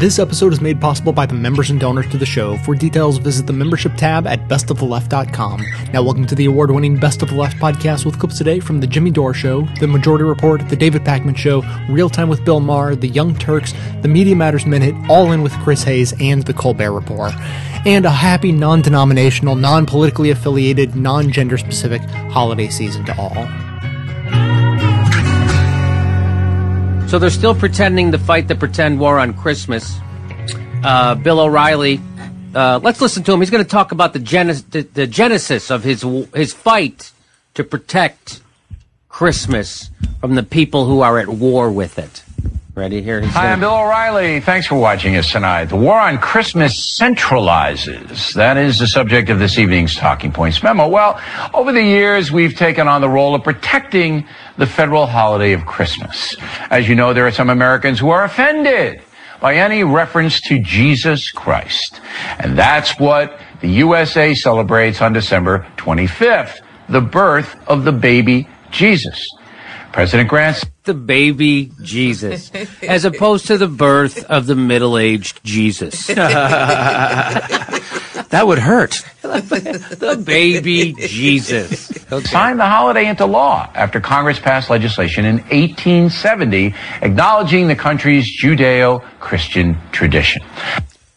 This episode is made possible by the members and donors to the show. For details, visit the membership tab at bestoftheleft.com. Now, welcome to the award winning Best of the Left podcast with clips today from The Jimmy Dore Show, The Majority Report, The David Pakman Show, Real Time with Bill Maher, The Young Turks, The Media Matters Minute, All In with Chris Hayes, and The Colbert Report. And a happy, non denominational, non politically affiliated, non gender specific holiday season to all. So they're still pretending to fight the pretend war on Christmas. Uh, Bill O'Reilly, uh, let's listen to him. He's going to talk about the, genes- the, the genesis of his his fight to protect Christmas from the people who are at war with it. Ready here? Hi, I'm Bill O'Reilly. Thanks for watching us tonight. The war on Christmas centralizes. That is the subject of this evening's Talking Points memo. Well, over the years, we've taken on the role of protecting the federal holiday of Christmas. As you know, there are some Americans who are offended by any reference to Jesus Christ. And that's what the USA celebrates on December 25th, the birth of the baby Jesus. President Grant the baby Jesus, as opposed to the birth of the middle-aged Jesus. That would hurt. the baby Jesus. Okay. signed the holiday into law after Congress passed legislation in 1870 acknowledging the country's Judeo-Christian tradition.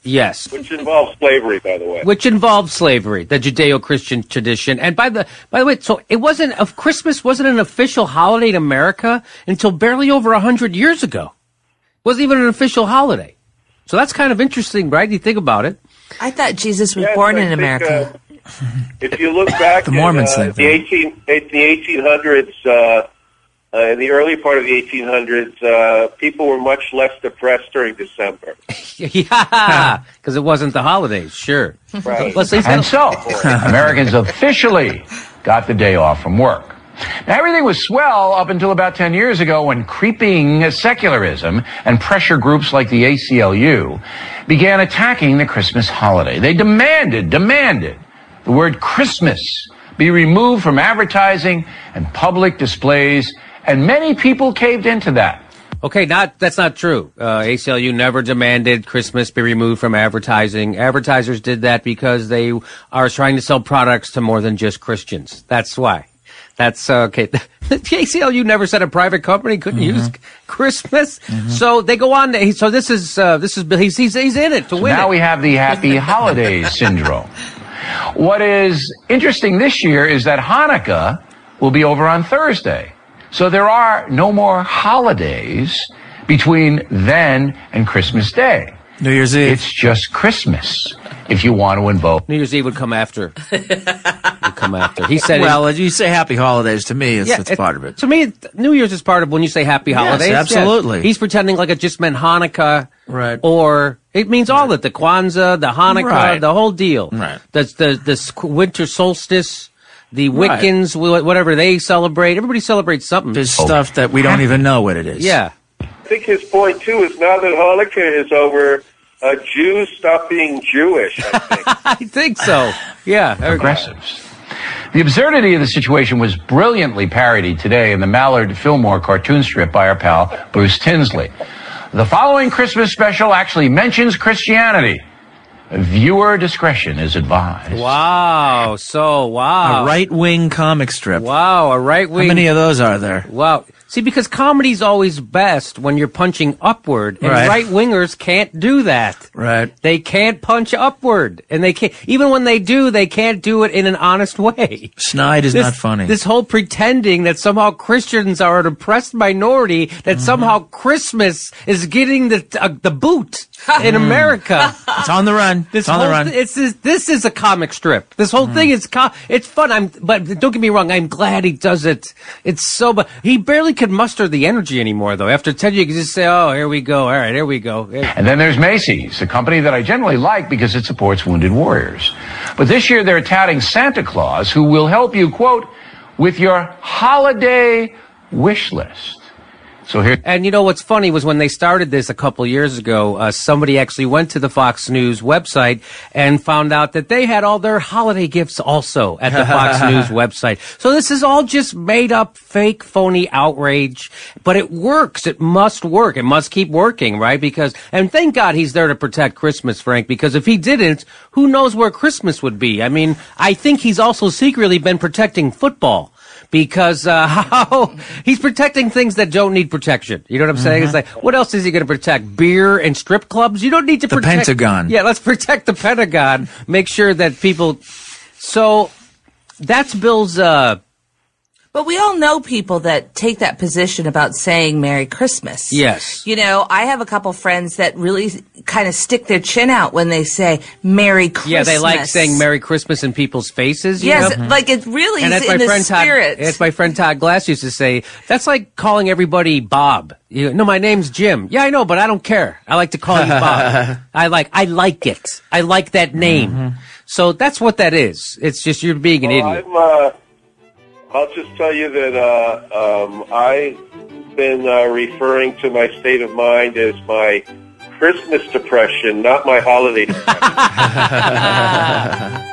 Yes. which involves slavery, by the way. which involves slavery, the Judeo-Christian tradition. And by the by the way, so it wasn't of Christmas wasn't an official holiday in America until barely over a hundred years ago. It wasn't even an official holiday. So that's kind of interesting, right? You think about it. I thought Jesus was Yes, born I in think, America. uh, if you look back The Mormons in, uh, think the that. 18, in the 1800s, uh, uh, in the early part of the 1800s, uh, people were much less depressed during December. Yeah, because it wasn't the holidays. Sure. Right. Let's And so, Americans officially got the day off from work. Now, everything was swell up until about 10 years ago when creeping secularism and pressure groups like the ACLU began attacking the Christmas holiday. They demanded, demanded the word Christmas be removed from advertising and public displays, and many people caved into that. Okay, not that's not true. Uh, ACLU never demanded Christmas be removed from advertising. Advertisers did that because they are trying to sell products to more than just Christians. That's why. That's uh, okay. The ACLU never said a private company couldn't use Christmas, so they go on. To, so this is uh, this is he's he's, he's in it to win. Now it. we have the happy holidays syndrome. What is interesting this year is that Hanukkah will be over on Thursday. So there are no more holidays between then and Christmas Day. New Year's Eve. It's just Christmas if you want to invoke. New Year's Eve would come after. would come after. He said. well, as you say Happy Holidays to me, it's, Yeah, it's it- part of it. To me, New Year's is part of when you say Happy Holidays. Yeah. absolutely. He's pretending like it just meant Hanukkah, Right. Or it means all of it: the Kwanzaa, the Hanukkah, Right. the whole deal. Right. The the the winter solstice, the Right. Wiccans, wh- whatever they celebrate. Everybody celebrates something. There's stuff that we don't even know what it is. yeah. I think his point, too, is now that Hanukkah is over, uh, Jews stop being Jewish, I think. I think so. Yeah. progressives. The absurdity of the situation was brilliantly parodied today in the Mallard Fillmore cartoon strip by our pal Bruce Tinsley. The following Christmas special actually mentions Christianity. Viewer discretion is advised. Wow. So wow. A right wing comic strip. Wow. A right wing. How wing. many of those are there? Wow. See, because comedy's always best when you're punching upward, and Right. right wingers can't do that. Right. They can't punch upward, and they can't. Even when they do, they can't do it in an honest way. Snide is This, not funny. This whole pretending that somehow Christians are an oppressed minority, that Mm-hmm. somehow Christmas is getting the uh, the boot. in America. it's on the run. This it's on whole the run. thi- it's this, this is a comic strip. This whole thing is com- it's fun. I'm but don't get me wrong. I'm glad he does it. It's so but he barely could muster the energy anymore though. After ten, you can just say, "Oh, here we go. All right, here we go." And then there's Macy's, a company that I generally like because it supports wounded warriors. But this year they're touting Santa Claus, who will help you, quote, with your holiday wish list. So here, And you know what's funny was when they started this a couple years ago, uh, somebody actually went to the Fox News website and found out that they had all their holiday gifts also at the Fox News website. So this is all just made up, fake, phony outrage. But it works. It must work. It must keep working, right? Because, and thank God he's there to protect Christmas, Frank, because if he didn't, who knows where Christmas would be? I mean, I think he's also secretly been protecting football because uh, how he's protecting things that don't need protection. You know what I'm saying? It's like, what else is he going to protect? Beer and strip clubs? You don't need to The protect the Pentagon. Yeah, let's protect the Pentagon. Make sure that people. So that's Bill's. Uh, But we all know people that take that position about saying Merry Christmas. Yes. You know, I have a couple friends that really kind of stick their chin out when they say Merry Christmas. yeah, they like saying Merry Christmas in people's faces. You Yes, know? like it really and is that's my in the friend spirit. Todd. That's my friend Todd Glass used to say. That's like calling everybody Bob. You, no, my name's Jim. Yeah, I know, but I don't care. I like to call you Bob. I like. I like it. I like that name. Mm-hmm. So that's what that is. It's just you're being an Well, idiot. Uh, I'll just tell you that uh, um, I've been uh, referring to my state of mind as my Christmas depression, not my holiday depression.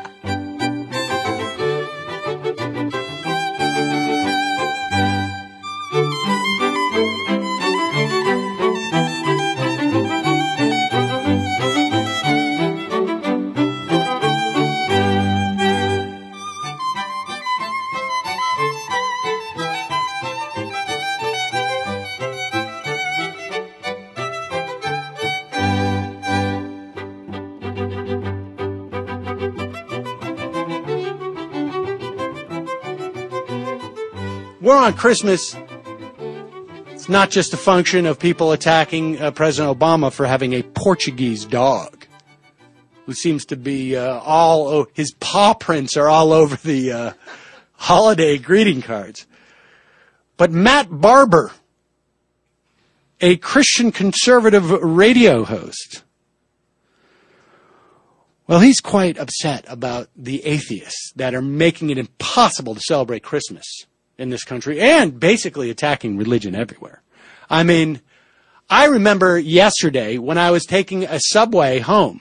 War on Christmas. It's not just a function of people attacking uh, President Obama for having a Portuguese dog, who seems to be uh, all oh, his paw prints are all over the uh, holiday greeting cards. But Matt Barber, a Christian conservative radio host, well, he's quite upset about the atheists that are making it impossible to celebrate Christmas in this country and basically attacking religion everywhere. I mean, I remember yesterday when I was taking a subway home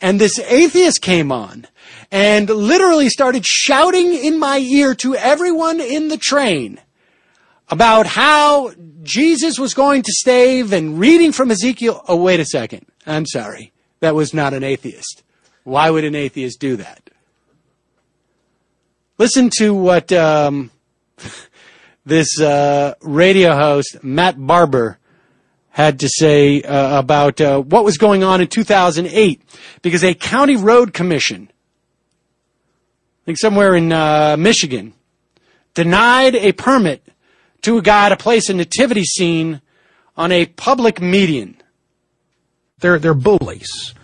and this atheist came on and literally started shouting in my ear to everyone in the train about how Jesus was going to stave and reading from Ezekiel. Oh, wait a second. I'm sorry. That was not an atheist. Why would an atheist do that? Listen to what um, this uh, radio host, Matt Barber, had to say uh, about uh, what was going on in 2008 because a county road commission, I think somewhere in uh, Michigan, denied a permit to a guy to place a nativity scene on a public median. they're they're bullies,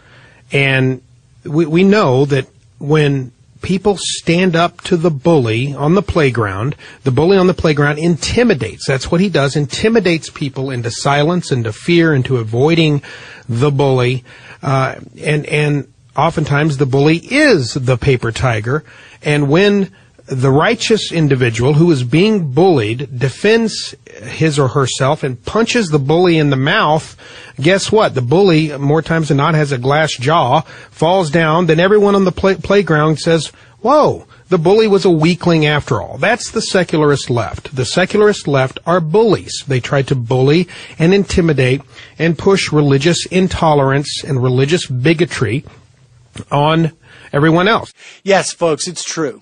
and we we know that when people stand up to the bully on the playground, the bully on the playground intimidates. That's what he does. Intimidates people into silence, into fear, into avoiding the bully, uh, and and oftentimes the bully is the paper tiger, and when the righteous individual who is being bullied defends his or herself and punches the bully in the mouth, guess what? The bully, more times than not, has a glass jaw, falls down, then everyone on the play- playground says, whoa, the bully was a weakling after all. That's the secularist left. The secularist left are bullies. They try to bully and intimidate and push religious intolerance and religious bigotry on everyone else. Yes, folks, it's true.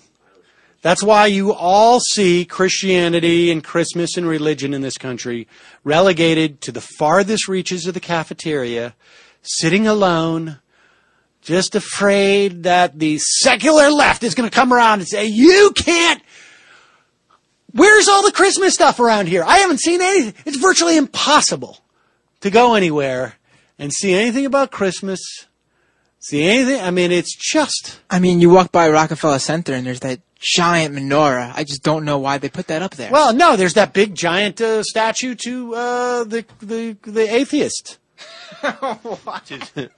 That's why you all see Christianity and Christmas and religion in this country relegated to the farthest reaches of the cafeteria, sitting alone, just afraid that the secular left is going to come around and say, you can't. Where's all the Christmas stuff around here? I haven't seen anything. It's virtually impossible to go anywhere and see anything about Christmas. See anything? I mean, it's just. I mean, you walk by Rockefeller Center and there's that giant menorah. I just don't know why they put that up there. Well, no, there's that big giant uh, statue to uh, the the the atheist.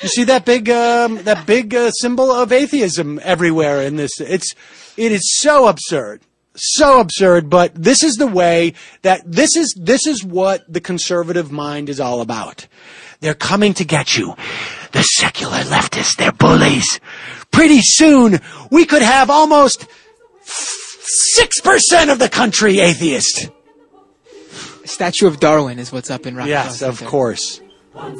You see that big um, that big uh, symbol of atheism everywhere in this. It's it is so absurd. so absurd, but this is the way that this is this is what the conservative mind is all about. They're coming to get you. The secular leftists, they're bullies. Pretty soon, we could have almost 6% of the country atheist. Statue of Darwin is what's up in Rockefeller Yes, of Center. course. One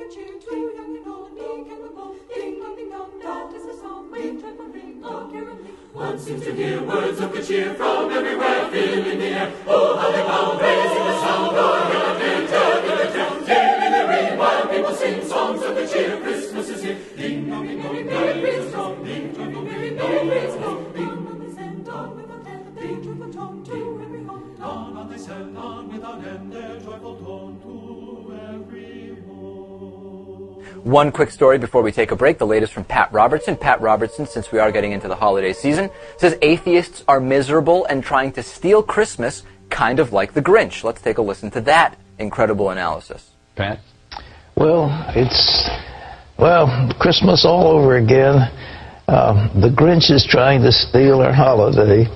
young and cheer, too young and old, and big and the. Ding dong, ding dong, that is the song, Ring, joyful ring, oh carol ring. One seems to hear words of good cheer from everywhere, filling the air. Oh, how they bound, raising the sound, roaring in the winter, in the town, tearing the rain, while people sing songs of good cheer. Christmas is here. Ding dong, ding dong, merry Christmas, ding dong, dong, merry Christmas. On without end, they send on without end, their joyful tone to quick story before we take a break. The latest from Pat Robertson. Pat Robertson, since we are getting into the holiday season, says atheists are miserable and trying to steal Christmas, kind of like the Grinch. Let's take a listen to that incredible analysis. Pat? Well, it's, well, Christmas all over again. Um, the Grinch is trying to steal our holiday.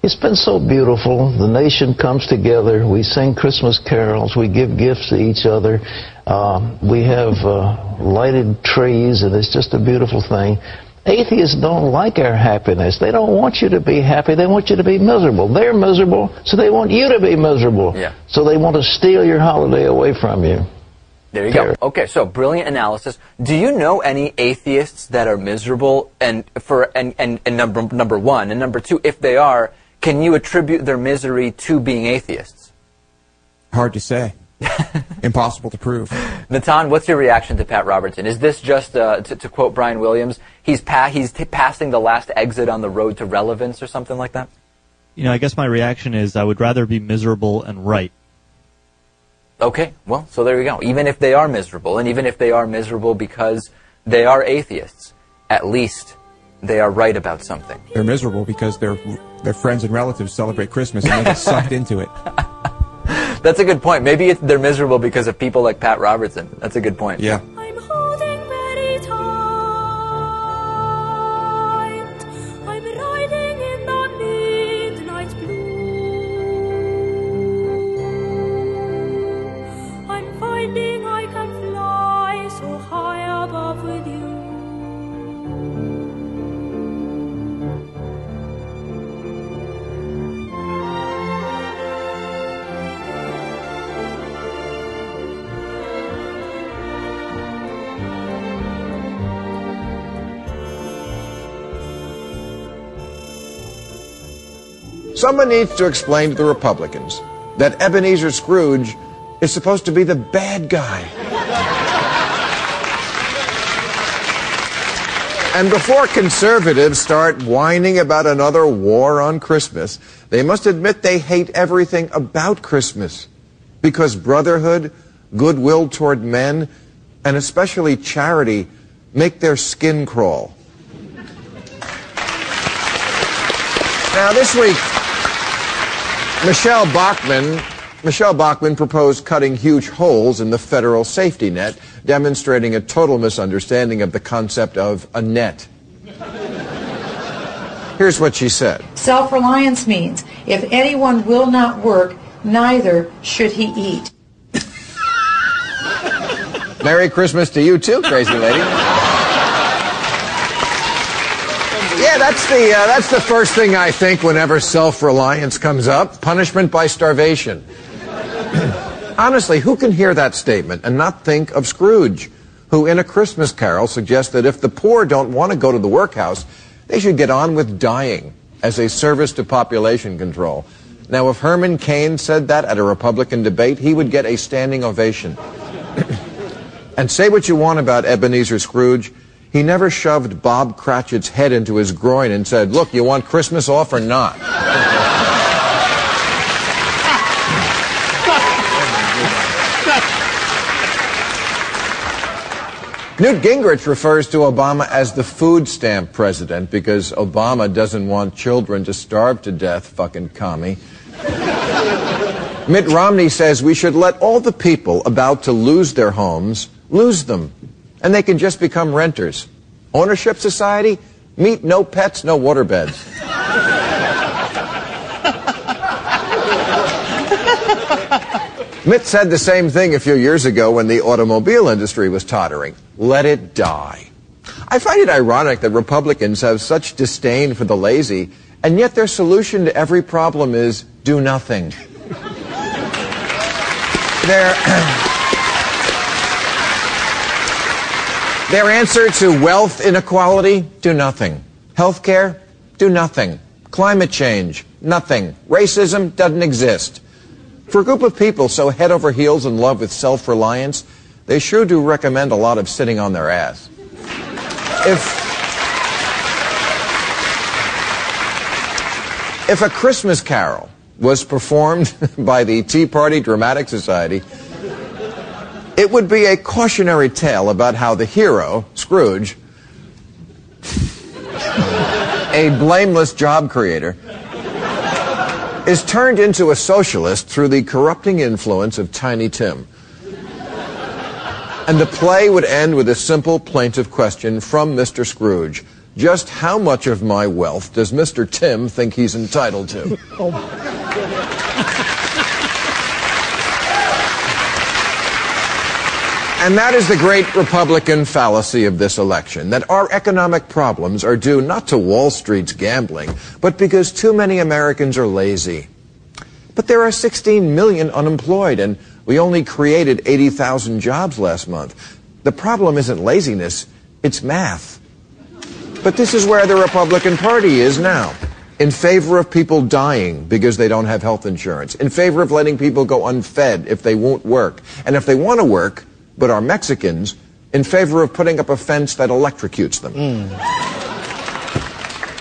It's been so beautiful. The nation comes together. We sing Christmas carols. We give gifts to each other. Um, we have uh, lighted trees, and it's just a beautiful thing. Atheists don't like our happiness. They don't want you to be happy. They want you to be miserable. They're miserable, so they want you to be miserable. Yeah. So they want to steal your holiday away from you. There you go. Okay, so brilliant analysis. Do you know any atheists that are miserable? And for and, and, and number number one and number two, if they are, can you attribute their misery to being atheists? Hard to say. Impossible to prove. Natan, what's your reaction to Pat Robertson? Is this just, uh, to, to quote Brian Williams, he's pa- he's t- passing the last exit on the road to relevance or something like that? You know, I guess my reaction is I would rather be miserable and right. Okay, well, so there you go. Even if they are miserable, and even if they are miserable because they are atheists, at least they are right about something. They're miserable because their their friends and relatives celebrate Christmas and they get sucked into it. That's a good point. Maybe it's, they're miserable because of people like Pat Robertson. That's a good point. Yeah. Someone needs to explain to the Republicans that Ebenezer Scrooge is supposed to be the bad guy. And before conservatives start whining about another war on Christmas, they must admit they hate everything about Christmas. Because brotherhood, goodwill toward men, and especially charity make their skin crawl. Now, this week, Michelle Bachmann, Michelle Bachmann proposed cutting huge holes in the federal safety net, demonstrating a total misunderstanding of the concept of a net. Here's what she said. Self reliance means if anyone will not work, neither should he eat. Merry Christmas to you too, crazy lady. Yeah, that's the uh, that's the first thing I think whenever self-reliance comes up. Punishment by starvation. Honestly, who can hear that statement and not think of Scrooge, who in a Christmas Carol suggests that if the poor don't want to go to the workhouse, they should get on with dying as a service to population control. Now, if Herman Cain said that at a Republican debate, he would get a standing ovation. and say what you want about Ebenezer Scrooge, he never shoved Bob Cratchit's head into his groin and said, Look, you want Christmas off or not? Newt Gingrich refers to Obama as the food stamp president because Obama doesn't want children to starve to death, fucking commie. Mitt Romney says we should let all the people about to lose their homes lose them, and they can just become renters. Ownership society? Meet no pets, no waterbeds. Mitt said the same thing a few years ago when the automobile industry was tottering. Let it die. I find it ironic that Republicans have such disdain for the lazy, and yet their solution to every problem is do nothing. their, their answer to wealth inequality do nothing. Healthcare do nothing. Climate change nothing. Racism doesn't exist. For a group of people so head over heels in love with self reliance, they sure do recommend a lot of sitting on their ass. If, if a Christmas carol was performed by the Tea Party Dramatic Society, it would be a cautionary tale about how the hero, Scrooge, a blameless job creator, is turned into a socialist through the corrupting influence of Tiny Tim. And the play would end with a simple plaintive question from Mr. Scrooge. Just how much of my wealth does Mr. Tim think he's entitled to? Oh, And that is the great Republican fallacy of this election, that our economic problems are due not to Wall Street's gambling, but because too many Americans are lazy. But there are 16 million unemployed, and we only created 80,000 jobs last month. The problem isn't laziness, it's math. But this is where the Republican Party is now. In favor of people dying because they don't have health insurance. In favor of letting people go unfed if they won't work. And if they want to work, but are Mexicans, in favor of putting up a fence that electrocutes them. Hmm.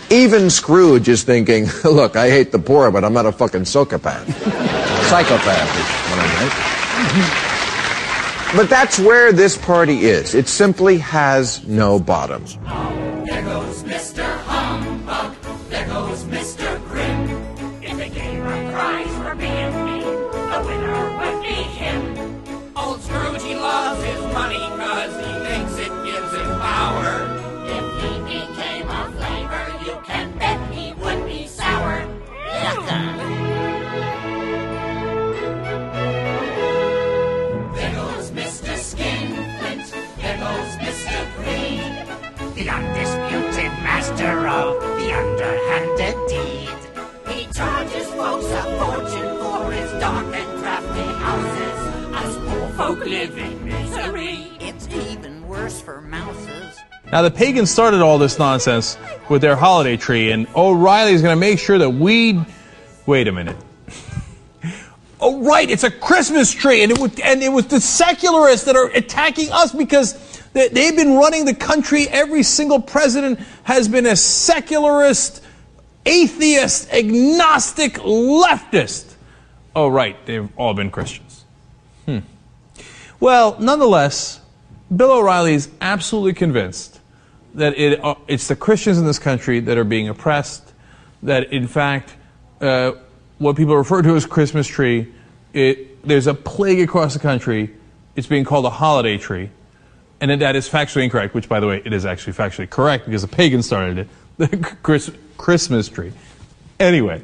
Even Scrooge is thinking, look, I hate the poor, but I'm not a fucking psychopath. psychopath is what I meant. But that's where this party is. It simply has no bottom. There folk live in misery. It's even worse for mouses. Now, the pagans started all this nonsense with their holiday tree, and O'Reilly's going to make sure that we. Wait a minute. oh, right, it's a Christmas tree, and it, was, and it was the secularists that are attacking us because they, they've been running the country. Every single president has been a secularist, atheist, agnostic, leftist. Oh, right, they've all been Christians. Hmm. Well, nonetheless, Bill O'Reilly is absolutely convinced that it, uh, it's the Christians in this country that are being oppressed, that in fact, uh, what people refer to as Christmas tree, it, there's a plague across the country. It's being called a holiday tree. And that, is factually incorrect, which, by the way, it is actually factually correct because the pagans started it. The Chris, Christmas tree. Anyway,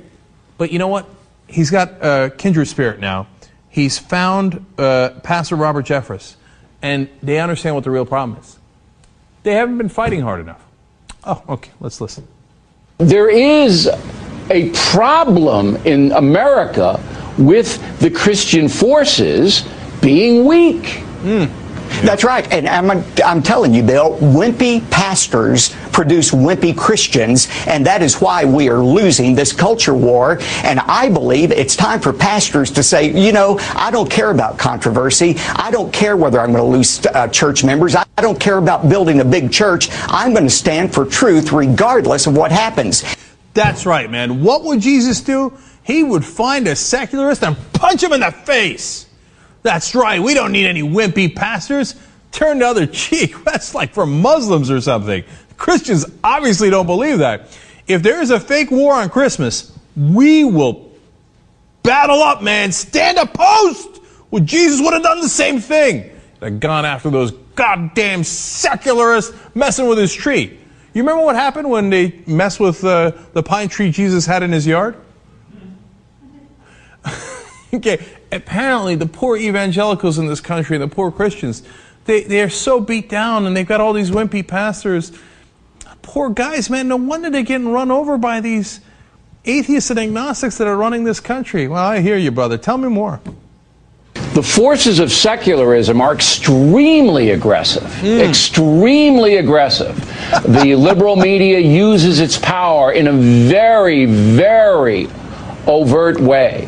but you know what? He's got a kindred spirit now. He's found uh, Pastor Robert Jeffress, and they understand what the real problem is. They haven't been fighting hard enough. Oh, okay, let's listen. There is a problem in America with the Christian forces being weak. That's right. And I'm, I'm telling you, Bill, wimpy pastors produce wimpy Christians, and that is why we are losing this culture war. And I believe it's time for pastors to say, you know, I don't care about controversy. I don't care whether I'm going to lose uh, church members. I don't care about building a big church. I'm going to stand for truth regardless of what happens. That's right, man. What would Jesus do? He would find a secularist and punch him in the face. That's right. We don't need any wimpy pastors. turn the other cheek. That's like for Muslims or something. Christians obviously don't believe that. If there is a fake war on Christmas, we will battle up, man. Stand opposed. Well, Jesus would have done the same thing. They've gone after those goddamn secularists messing with his tree. You remember what happened when they messed with uh, the pine tree Jesus had in his yard? okay, apparently the poor evangelicals in this country and the poor Christians, they, they are so beat down and they've got all these wimpy pastors. Poor guys, man, no wonder they're getting run over by these atheists and agnostics that are running this country. Well, I hear you, brother. Tell me more. The forces of secularism are extremely aggressive. Hmm. Extremely aggressive. the liberal media uses its power in a very, very overt way.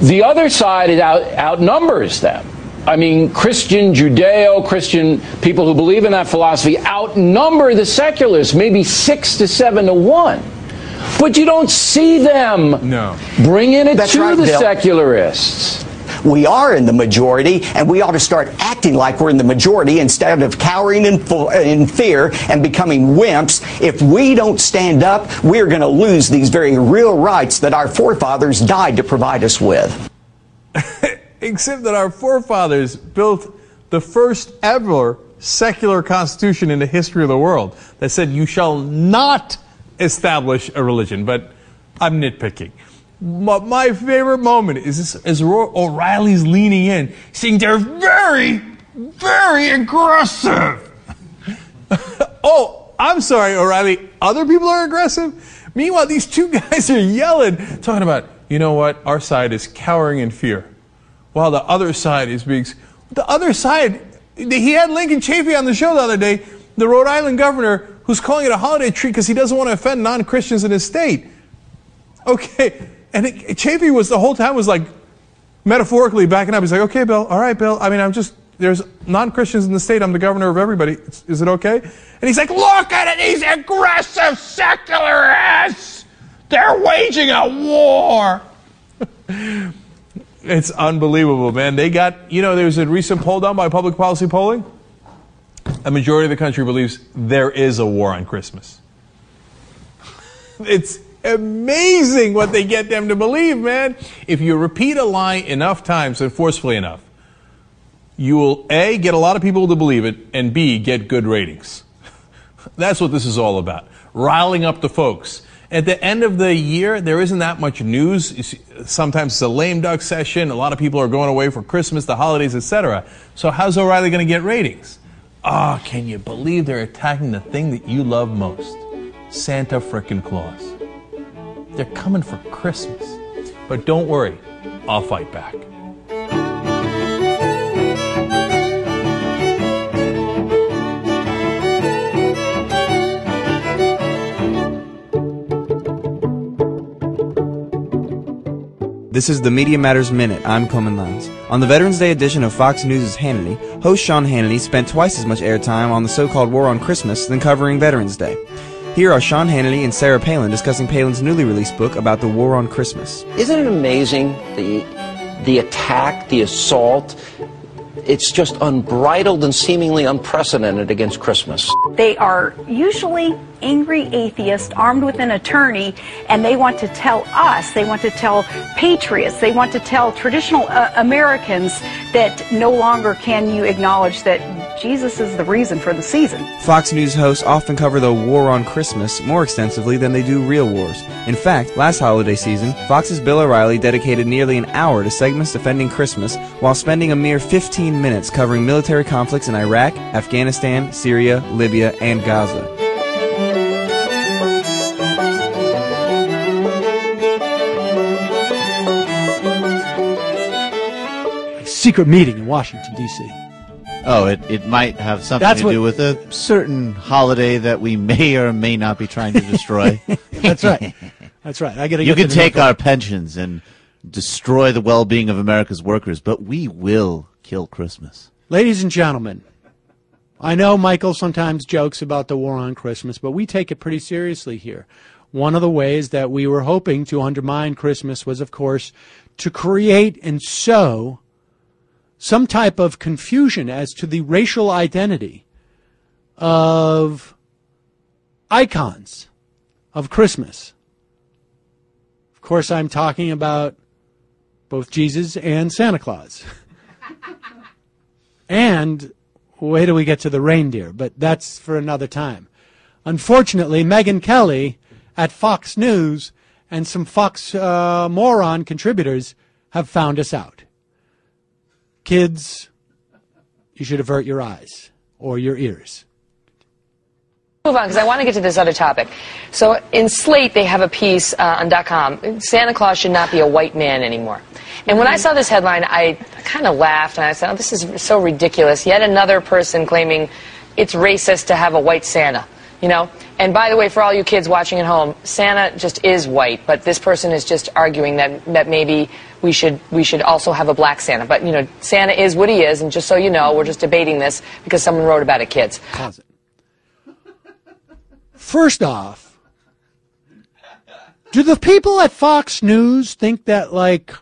The other side it out, outnumbers them. I mean, Christian, Judeo Christian people who believe in that philosophy outnumber the secularists, maybe six to seven to one. But you don't see them no. bringing it That's to right, the Bill. secularists. We are in the majority, and we ought to start acting like we're in the majority instead of cowering in, in fear and becoming wimps. If we don't stand up, we're going to lose these very real rights that our forefathers died to provide us with. Except that our forefathers built the first ever secular constitution in the history of the world that said you shall not establish a religion. But I'm nitpicking. My, my favorite moment is this, is O'Reilly's leaning in, saying they're very, very aggressive. oh, I'm sorry, O'Reilly. Other people are aggressive. Meanwhile, these two guys are yelling, talking about, you know what? Our side is cowering in fear, while the other side is being. The other side. He had Lincoln Chafee on the show the other day, the Rhode Island governor, who's calling it a holiday treat because he doesn't want to offend non-Christians in his state. Okay, and it, Chafee was the whole time was like metaphorically backing up. He's like, "Okay, Bill. All right, Bill. I mean, I'm just there's non-Christians in the state. I'm the governor of everybody. Is, is it okay?" And he's like, "Look at it. These aggressive secularists. They're waging a war." it's unbelievable, man. They got you know. There was a recent poll done by Public Policy Polling. A majority of the country believes there is a war on Christmas. It's amazing what they get them to believe, man. If you repeat a lie enough times and forcefully enough, you will A, get a lot of people to believe it, and B, get good ratings. That's what this is all about. Riling up the folks. At the end of the year, there isn't that much news. Sometimes it's a lame duck session. A lot of people are going away for Christmas, the holidays, etc. So how's O'Reilly going to get ratings? Ah, can you believe they're attacking the thing that you love most? Santa frickin' Claus. They're coming for Christmas. But don't worry, I'll fight back. This is the Media Matters Minute. I'm Coleman Lowndes. On the Veterans Day edition of Fox News' Hannity, host Sean Hannity spent twice as much airtime on the so-called war on Christmas than covering Veterans Day. Here are Sean Hannity and Sarah Palin discussing Palin's newly released book about the war on Christmas. Isn't it amazing the the attack, the assault? It's just unbridled and seemingly unprecedented against Christmas. They are usually angry atheists armed with an attorney, and they want to tell us, they want to tell patriots, they want to tell traditional uh, Americans that no longer can you acknowledge that Jesus is the reason for the season. Fox News hosts often cover the war on Christmas more extensively than they do real wars. In fact, last holiday season, Fox's Bill O'Reilly dedicated nearly an hour to segments defending Christmas while spending a mere 15 minutes covering military conflicts in Iraq, Afghanistan, Syria, Libya, and Gaza. Secret meeting in Washington, D.C. Oh, it, it might have something That's to what- do with a certain holiday that we may or may not be trying to destroy. That's right. That's right. I got to You get can to the take our pensions and destroy the well-being of America's workers, but we will kill Christmas. Ladies and gentlemen, I know Michael sometimes jokes about the war on Christmas, but we take it pretty seriously here. One of the ways that we were hoping to undermine Christmas was, of course, to create and sow some type of confusion as to the racial identity of icons of Christmas. Of course, I'm talking about both Jesus and Santa Claus. and wait till we get to the reindeer, but that's for another time. Unfortunately, Megyn Kelly at Fox News and some Fox uh, moron contributors have found us out. Kids, you should avert your eyes or your ears. Move on because I want to get to this other topic. So in Slate, they have a piece uh, on .com. Santa Claus should not be a white man anymore. And when I saw this headline, I kind of laughed and I said, "Oh, this is so ridiculous." Yet another person claiming it's racist to have a white Santa. You know. And by the way, for all you kids watching at home, Santa just is white, but this person is just arguing that that maybe we should we should also have a black Santa. But you know, Santa is what he is, and just so you know, we're just debating this because someone wrote about it, kids. First off, do the people at Fox News think that like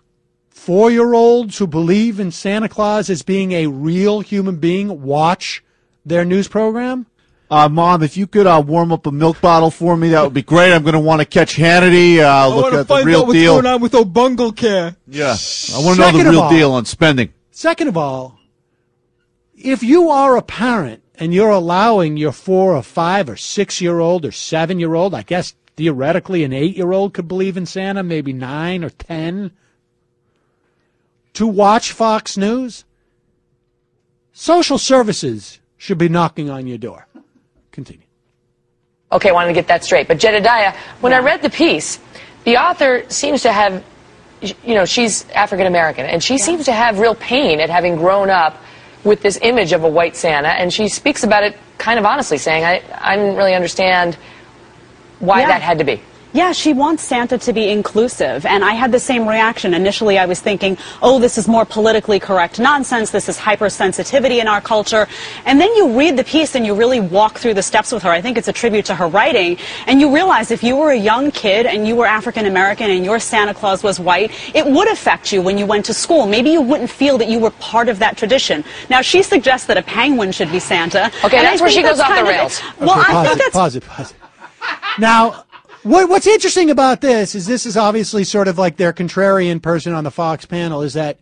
four year olds who believe in Santa Claus as being a real human being watch their news program? Uh, Mom, if you could uh, warm up a milk bottle for me, that would be great. I'm going to want to catch Hannity, uh, look at the real deal. Going on with Obungle Care. Yeah, I want to know the real all- deal on spending. Second of all, if you are a parent and you're allowing your four or five or six year old or seven year old, I guess theoretically an eight year old could believe in Santa, maybe nine or ten, to watch Fox News, social services should be knocking on your door. Continue. Okay, I wanted to get that straight. But Jedediah, when I read the piece, the author seems to have, you know, she's African American, and she seems to have real pain at having grown up with this image of a white Santa, and she speaks about it kind of honestly, saying, I, I didn't really understand why Yeah. that had to be. Yeah, she wants Santa to be inclusive. And I had the same reaction. Initially, I was thinking, oh, this is more politically correct nonsense. This is hypersensitivity in our culture. And then you read the piece and you really walk through the steps with her. I think it's a tribute to her writing. And you realize if you were a young kid and you were African American and your Santa Claus was white, it would affect you when you went to school. Maybe you wouldn't feel that you were part of that tradition. Now, she suggests that a penguin should be Santa. Okay, and I that's where she goes off the kind of- rails. Well, Okay, I pause think it, that's pause it, pause it. Now, what, what's interesting about this is this is obviously sort of like their contrarian person on the Fox panel is that,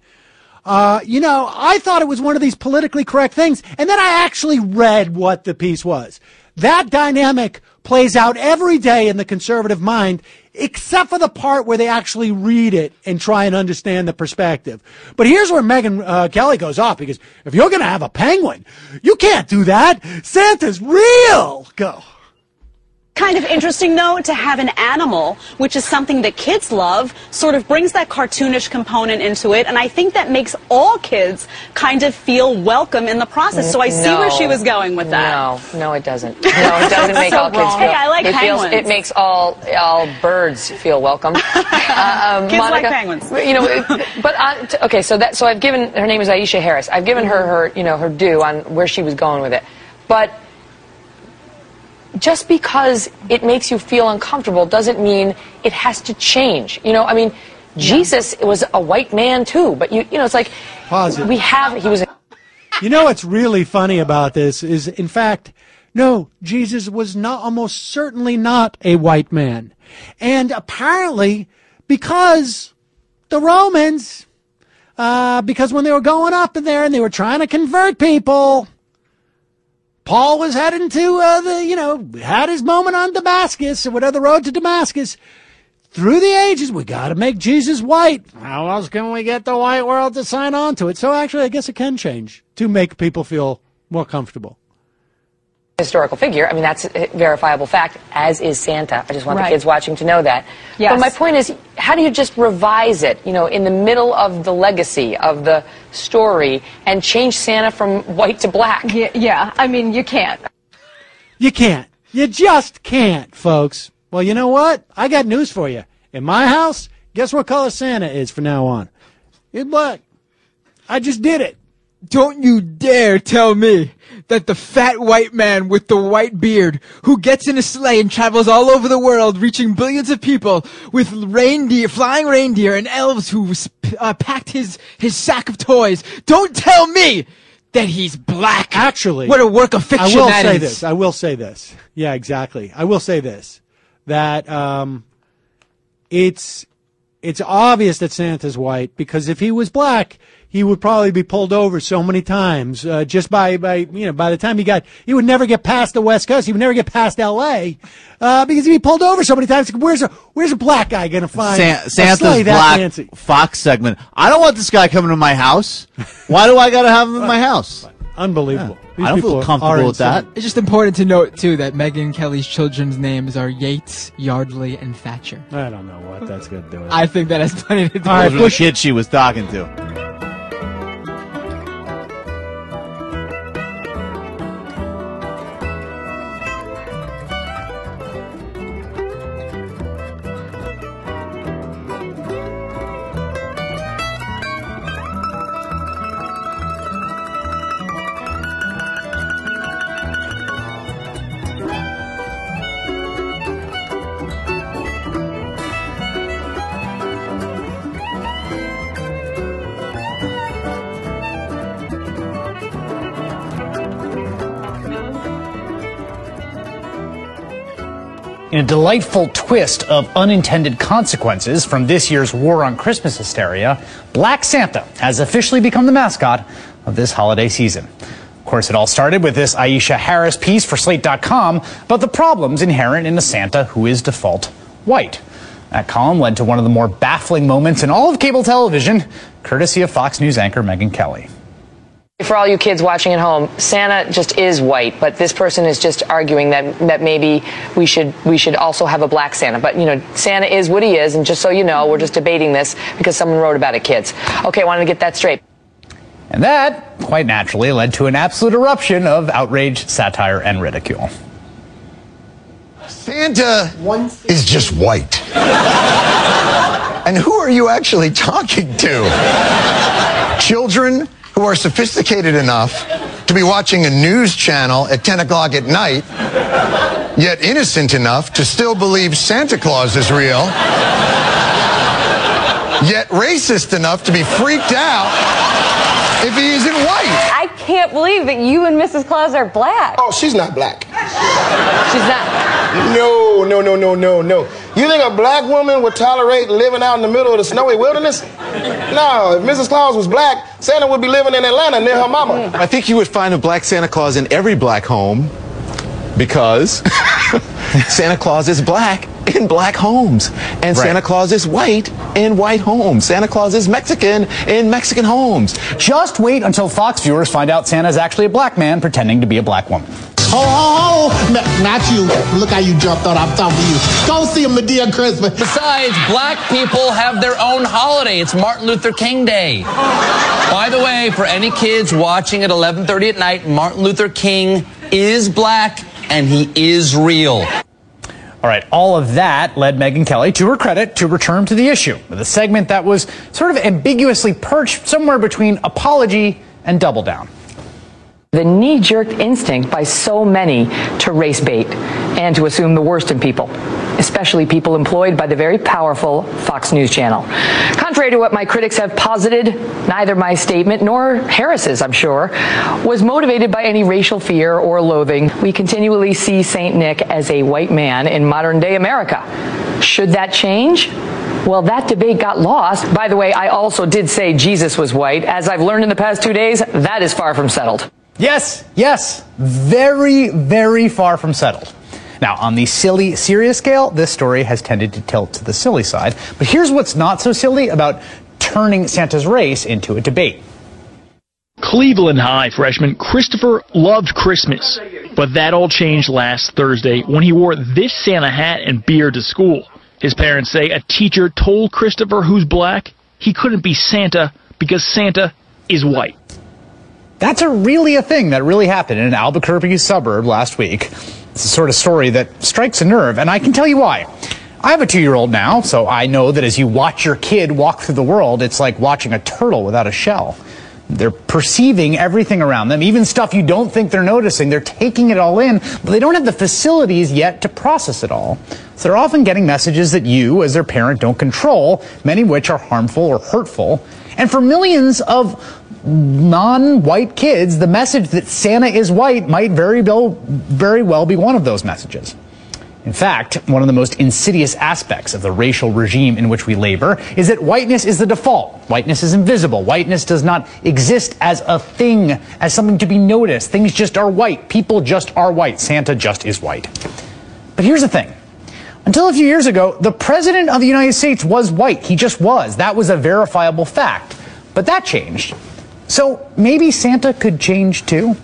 uh, you know, I thought it was one of these politically correct things, and then I actually read what the piece was. That dynamic plays out every day in the conservative mind, except for the part where they actually read it and try and understand the perspective. But here's where Megyn uh, Kelly goes off because if you're going to have a penguin, you can't do that. Santa's real. Go. Kind of interesting though to have an animal which is something that kids love sort of brings that cartoonish component into it and i think that makes all kids kind of feel welcome in the process so i see where she was going with that No, no, it doesn't. No, it doesn't make So all kids feel. Hey, I like it feels. penguins. It makes all all birds feel welcome. Uh, um, Kids like Monica, penguins. You know, but uh, okay. So that so I've given her name is Aisha Harris. I've given her her you know her due on where she was going with it, but. Just because it makes you feel uncomfortable doesn't mean it has to change. You know, I mean, Jesus was a white man too, but you you know, it's like we have he was. A, You know what's really funny about this is, in fact, no, Jesus was not, almost certainly not a white man. And apparently, because the Romans, uh, because when they were going up in there and they were trying to convert people, Paul was heading to uh, the, you know, had his moment on Damascus or whatever the road to Damascus. Through the ages, we got to make Jesus white. How else can we get the white world to sign on to it? So actually, I guess it can change to make people feel more comfortable. Historical figure. I mean, that's a verifiable fact, as is Santa. I just want Right. the kids watching to know that. Yes. But my point is, how do you just revise it, you know, in the middle of the legacy of the story and change Santa from white to black? Yeah, yeah. I mean, you can't. You can't. You just can't, folks. Well, you know what? I got news for you. In my house, guess what color Santa is from now on? It's black. I just did it. Don't you dare tell me that the fat white man with the white beard who gets in a sleigh and travels all over the world reaching billions of people with reindeer, flying reindeer and elves who uh, packed his, his sack of toys. Don't tell me that he's black. Actually, what a work of fiction I will say is. this. I will say this. Yeah, exactly. I will say this. That um, it's it's obvious that Santa's white because if he was black, he would probably be pulled over so many times uh, just by by you know by the time he got he would never get past the West Coast. He would never get past L.A. Uh, because he'd be pulled over so many times. Where's a where's a black guy going to find San- a Santa's that black fancy? Fox segment. I don't want this guy coming to my house. Why do I got to have him in my house? Unbelievable. I don't feel comfortable with that. It's just important to note too that Megyn Kelly's children's names are Yates, Yardley, and Thatcher. I don't know what that's going to do. with. I think that has plenty to do All right, with the it. kid she was talking to. In a delightful twist of unintended consequences from this year's war on Christmas hysteria, Black Santa has officially become the mascot of this holiday season. Of course, it all started with this Aisha Harris piece for Slate.com about the problems inherent in a Santa who is default white. That column led to one of the more baffling moments in all of cable television, courtesy of Fox News anchor Megyn Kelly. For all you kids watching at home, Santa just is white, but this person is just arguing that that maybe we should we should also have a black Santa. But you know, Santa is what he is, and just so you know, we're just debating this because someone wrote about it, kids. Okay, I wanted to get that straight. And that, quite naturally, led to an absolute eruption of outrage, satire, and ridicule. Santa is just white. and who are you actually talking to? Children who are sophisticated enough to be watching a news channel at 10 o'clock at night, yet innocent enough to still believe Santa Claus is real, yet racist enough to be freaked out if he isn't white. I can't believe that you and Mrs. Claus are black. Oh, she's not black. She's not. No, no, no, no, no, no. You think a black woman would tolerate living out in the middle of the snowy wilderness? No, if Mrs. Claus was black, Santa would be living in Atlanta near her mama. I think you would find a black Santa Claus in every black home because Santa Claus is black in black homes. And Right. Santa Claus is white in white homes. Santa Claus is Mexican in Mexican homes. Just wait until Fox viewers find out Santa's actually a black man pretending to be a black woman. Oh, not you. Look how you jumped on. I'm talking to you. Go see a Madea Christmas. Besides, black people have their own holiday. It's Martin Luther King Day. By the way, for any kids watching at 11:30 at night, Martin Luther King is black and he is real. All right, all of that led Megyn Kelly, to her credit, to return to the issue with a segment that was sort of ambiguously perched somewhere between apology and double down. The knee jerk instinct by so many to race bait and to assume the worst in people, especially people employed by the very powerful Fox News Channel. Contrary to what my critics have posited, neither my statement nor Harris's, I'm sure, was motivated by any racial fear or loathing. We continually see St. Nick as a white man in modern day America. Should that change? Well, that debate got lost. By the way, I also did say Jesus was white. As I've learned in the past two days, that is far from settled. Yes, yes, very, very far from settled. Now, on the silly, serious scale, this story has tended to tilt to the silly side. But here's what's not so silly about turning Santa's race into a debate. Cleveland High freshman Christopher loved Christmas, but that all changed last Thursday when he wore this Santa hat and beard to school. His parents say a teacher told Christopher, who's black, he couldn't be Santa because Santa is white. That's a really a thing that really happened in an Albuquerque suburb last week. It's the sort of story that strikes a nerve, and I can tell you why. I have a two year old now, so I know that as you watch your kid walk through the world, it's like watching a turtle without a shell. They're perceiving everything around them, even stuff you don't think they're noticing. They're taking it all in, but they don't have the facilities yet to process it all. So they're often getting messages that you, as their parent, don't control, many of which are harmful or hurtful. And for millions of non-white kids, the message that Santa is white might very well, very well be one of those messages. In fact, one of the most insidious aspects of the racial regime in which we labor is that whiteness is the default. Whiteness is invisible. Whiteness does not exist as a thing, as something to be noticed. Things just are white. People just are white. Santa just is white. But here's the thing. Until a few years ago, the President of the United States was white. He just was. That was a verifiable fact. But that changed. So maybe Santa could change too?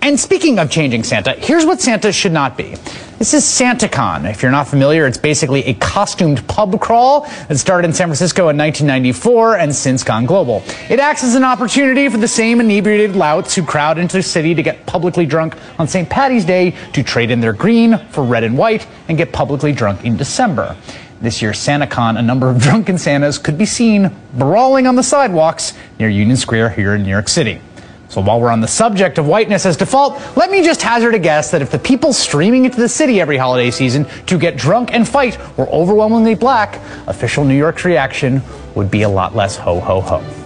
And speaking of changing Santa, here's what Santa should not be. This is SantaCon. If you're not familiar, it's basically a costumed pub crawl that started in San Francisco in 1994 and since gone global. It acts as an opportunity for the same inebriated louts who crowd into the city to get publicly drunk on St. Patty's Day to trade in their green for red and white and get publicly drunk in December. This year's SantaCon, a number of drunken Santas could be seen brawling on the sidewalks near Union Square here in New York City. So while we're on the subject of whiteness as default, let me just hazard a guess that if the people streaming into the city every holiday season to get drunk and fight were overwhelmingly black, official New York's reaction would be a lot less ho ho ho.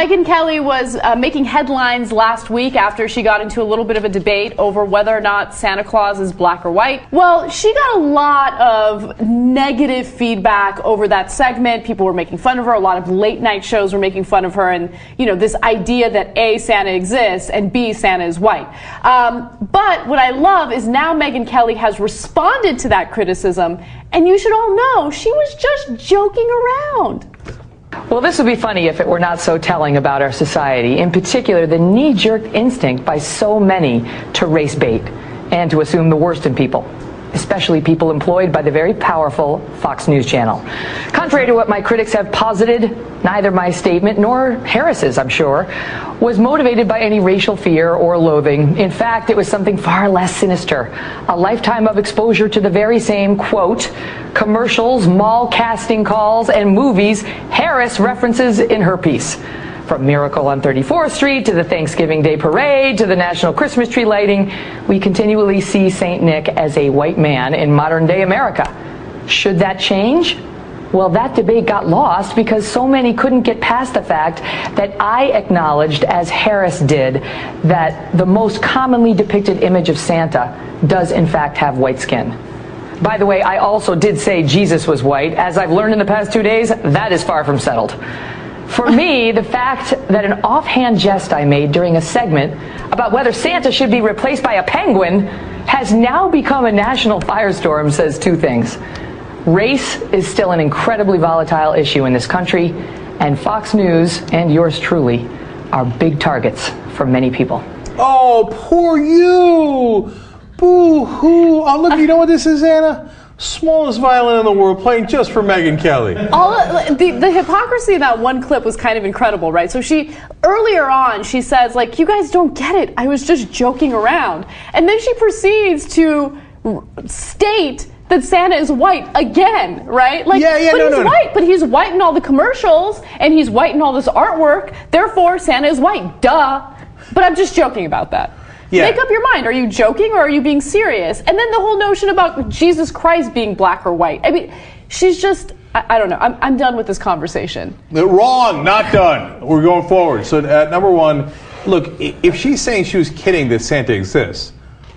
Megyn Kelly was uh, making headlines last week after she got into a little bit of a debate over whether or not Santa Claus is black or white. Well, she got a lot of negative feedback over that segment. People were making fun of her. A lot of late night shows were making fun of her. And, you know, this idea that A, Santa exists and B, Santa is white. Um, but what I love is now Megyn Kelly has responded to that criticism. And you should all know she was just joking around. Well, this would be funny if it were not so telling about our society, in particular the knee jerk instinct by so many to race bait and to assume the worst in people, especially people employed by the very powerful Fox News Channel. Contrary to what my critics have posited, neither my statement nor Harris's, I'm sure, was motivated by any racial fear or loathing. In fact, it was something far less sinister a lifetime of exposure to the very same, quote, commercials, mall casting calls, and movies Harris references in her piece. From Miracle on 34th Street to the Thanksgiving Day Parade to the National Christmas Tree lighting, we continually see St. Nick as a white man in modern day America. Should that change? Well, that debate got lost because so many couldn't get past the fact that I acknowledged, as Harris did, that the most commonly depicted image of Santa does in fact have white skin. By the way, I also did say Jesus was white. As I've learned in the past two days, that is far from settled. For me, the fact that an offhand jest I made during a segment about whether Santa should be replaced by a penguin has now become a national firestorm says two things. Race is still an incredibly volatile issue in this country, and Fox News and yours truly are big targets for many people. Oh, poor you! Boo hoo! Oh, uh, look, you know what this is, Anna? Smallest violin in the world, playing just for Megyn Kelly. All the, the hypocrisy in that one clip was kind of incredible, right? So she earlier on she says like, "You guys don't get it. I was just joking around," and then she proceeds to state that Santa is white again, right? Like, Yeah, yeah, but no, he's no, no. white, but he's white in all the commercials, and he's white in all this artwork. Therefore, Santa is white. Duh. But I'm just joking about that. Yeah. Make up your mind. Are you joking or are you being serious? And then the whole notion about Jesus Christ being black or white. I mean, she's just. I, I don't know. I'm, I'm done with this conversation. Wrong, not done. We're going forward. So, uh, number one, look, if she's saying she was kidding that Santa exists,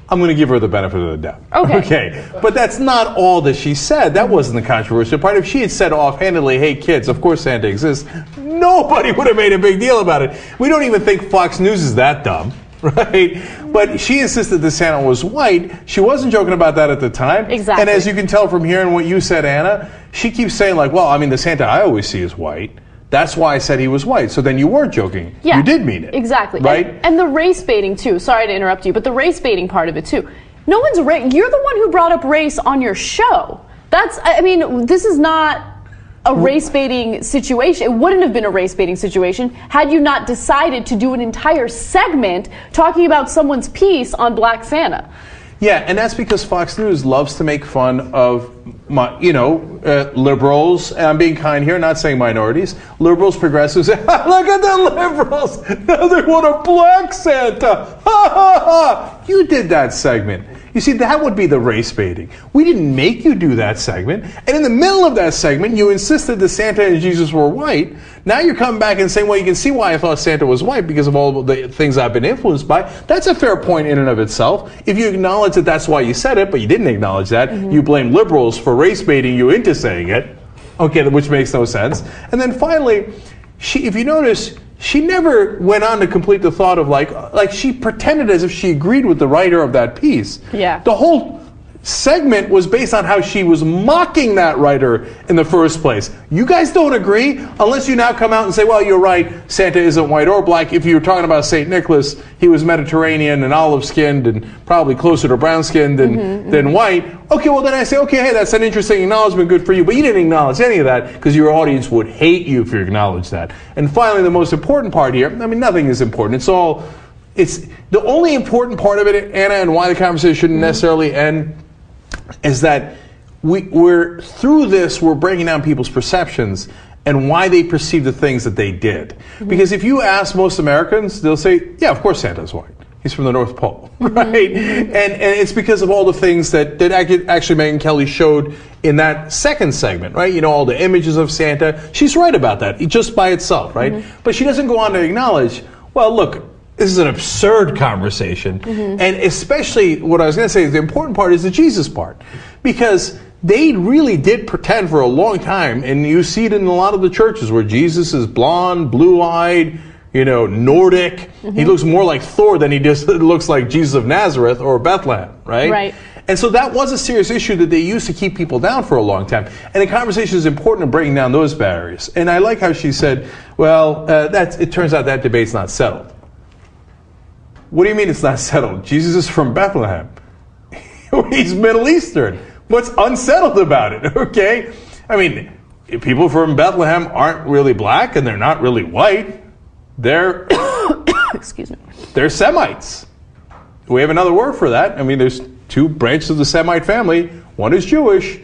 I'm going to give her the benefit of the doubt. Okay. Okay. But that's not all that she said. That wasn't the controversial part. If she had said offhandedly, hey, kids, of course Santa exists, nobody would have made a big deal about it. We don't even think Fox News is that dumb. Right? But she insisted that Santa was white. She wasn't joking about that at the time. Exactly. And as you can tell from hearing what you said, Anna, she keeps saying, like, well, I mean, the Santa I always see is white. That's why I said he was white. So then you weren't joking. Yeah, You did mean it. Exactly. Right? And, and the race baiting too. Sorry to interrupt you, but the race baiting part of it too. No one's ra- you're the one who brought up race on your show. That's I I mean, this is not a race baiting situation. It wouldn't have been a race baiting situation had you not decided to do an entire segment talking about someone's piece on Black Santa. Yeah, and that's because Fox News loves to make fun of, my, you know, uh, liberals. And I'm being kind here, not saying minorities. Liberals, progressives. Look at the liberals! Now they want a black Santa. Ha ha ha! You did that segment. You see, that would be the race baiting. We didn't make you do that segment. And in the middle of that segment, you insisted that Santa and Jesus were white. Now you're coming back and saying, well, you can see why I thought Santa was white because of all the things I've been influenced by. That's a fair point in and of itself. If you acknowledge that that's why you said it, but you didn't acknowledge that, mm-hmm. you blame liberals for race baiting you into saying it. Okay, which makes no sense. And then finally, she, if you notice, she never went on to complete the thought of like, like she pretended as if she agreed with the writer of that piece. Yeah. The whole segment was based on how she was mocking that writer in the first place. You guys don't agree unless you now come out and say, well, you're right, Santa isn't white or black. If you were talking about St. Nicholas, he was Mediterranean and olive skinned and probably closer to brown skinned than, mm-hmm, mm-hmm. than white. Okay, well, then I say, okay, hey, that's an interesting acknowledgement, good for you. But you didn't acknowledge any of that because your audience would hate you if you acknowledged that. And finally, the most important part here I mean, nothing is important. It's all. It's the only important part of it, Anna, and why the conversation shouldn't mm-hmm. necessarily end is that we, we're through this we're breaking down people's perceptions and why they perceive the things that they did. Mm-hmm. Because if you ask most americans they'll say yeah of course santa's white. He's from the north pole mm-hmm. right? And, and it's because of all the things that, that actually Megyn Kelly showed in that second segment right? You know all the images of santa. She's right about that just by itself right? Mm-hmm. But she doesn't go on to acknowledge well look this is an absurd conversation. And especially what I was going to say is the important part is the Jesus part. Because they really did pretend for a long time, and you see it in a lot of the churches where Jesus is blonde, blue eyed, you know, Nordic. He looks more like Thor than he just looks like Jesus of Nazareth or Bethlehem, right? Right. And so that was a serious issue that they used to keep people down for a long time. And the conversation is important in breaking down those barriers. And I like how she said, well, uh, that's, it turns out that debate's not settled. What do you mean it's not settled? Jesus is from Bethlehem. He's Middle Eastern. What's unsettled about it? Okay? I mean, people from Bethlehem aren't really black and they're not really white. They're Excuse me. they're Semites. We have another word for that. I mean, there's two branches of the Semite family. One is Jewish,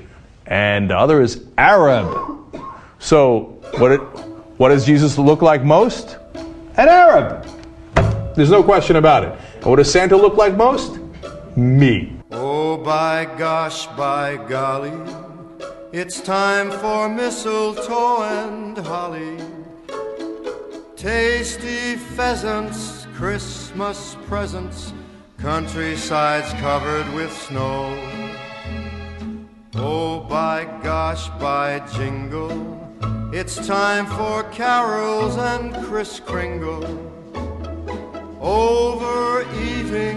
and the other is Arab. So, what it, what does Jesus look like most? An Arab. There's no question about it. And what does Santa look like most? Me. Oh, by gosh, by golly, it's time for mistletoe and holly. Tasty pheasants, Christmas presents, countrysides covered with snow. Oh, by gosh, by jingle, it's time for carols and Kris Kringle. Overeating,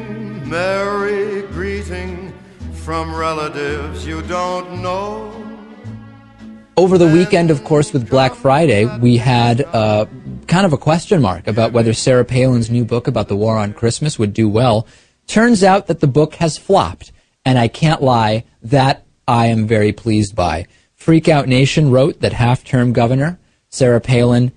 merry greeting from relatives you don't know. Over the weekend, of course, with Black Friday, we had uh, kind of a question mark about whether Sarah Palin's new book about the war on Christmas would do well. Turns out that the book has flopped, and I can't lie, that I am very pleased by. Freak Out Nation wrote that half-term governor Sarah Palin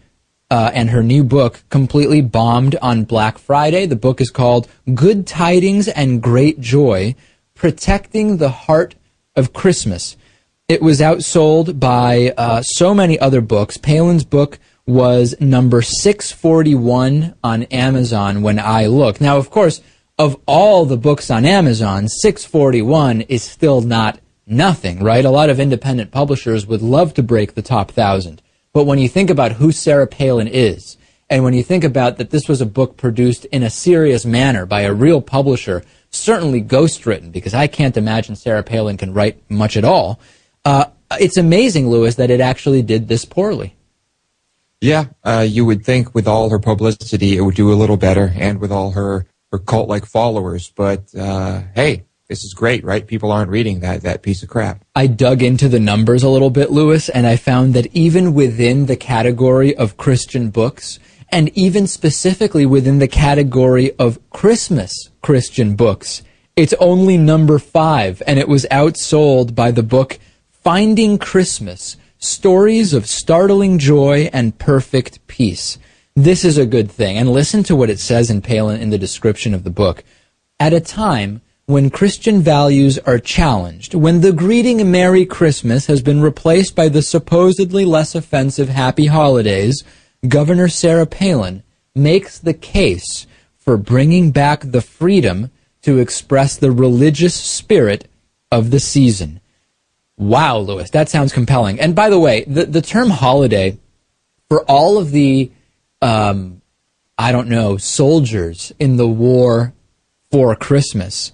uh, and her new book completely bombed on Black Friday. The book is called Good Tidings and Great Joy Protecting the Heart of Christmas. It was outsold by uh, so many other books. Palin's book was number 641 on Amazon when I looked. Now, of course, of all the books on Amazon, 641 is still not nothing, right? A lot of independent publishers would love to break the top thousand. But when you think about who Sarah Palin is, and when you think about that this was a book produced in a serious manner by a real publisher, certainly ghostwritten, because I can't imagine Sarah Palin can write much at all. Uh, it's amazing, Lewis, that it actually did this poorly. Yeah, uh, you would think with all her publicity it would do a little better, and with all her her cult like followers. But uh, hey, this is great, right? People aren't reading that that piece of crap. I dug into the numbers a little bit, Lewis, and I found that even within the category of Christian books, and even specifically within the category of Christmas Christian books, it's only number five, and it was outsold by the book Finding Christmas Stories of Startling Joy and Perfect Peace. This is a good thing. And listen to what it says in Palin in the description of the book. At a time when Christian values are challenged, when the greeting Merry Christmas has been replaced by the supposedly less offensive Happy Holidays, Governor Sarah Palin makes the case for bringing back the freedom to express the religious spirit of the season. Wow, Lewis, that sounds compelling. And by the way, the, the term holiday, for all of the, um, I don't know, soldiers in the war for Christmas,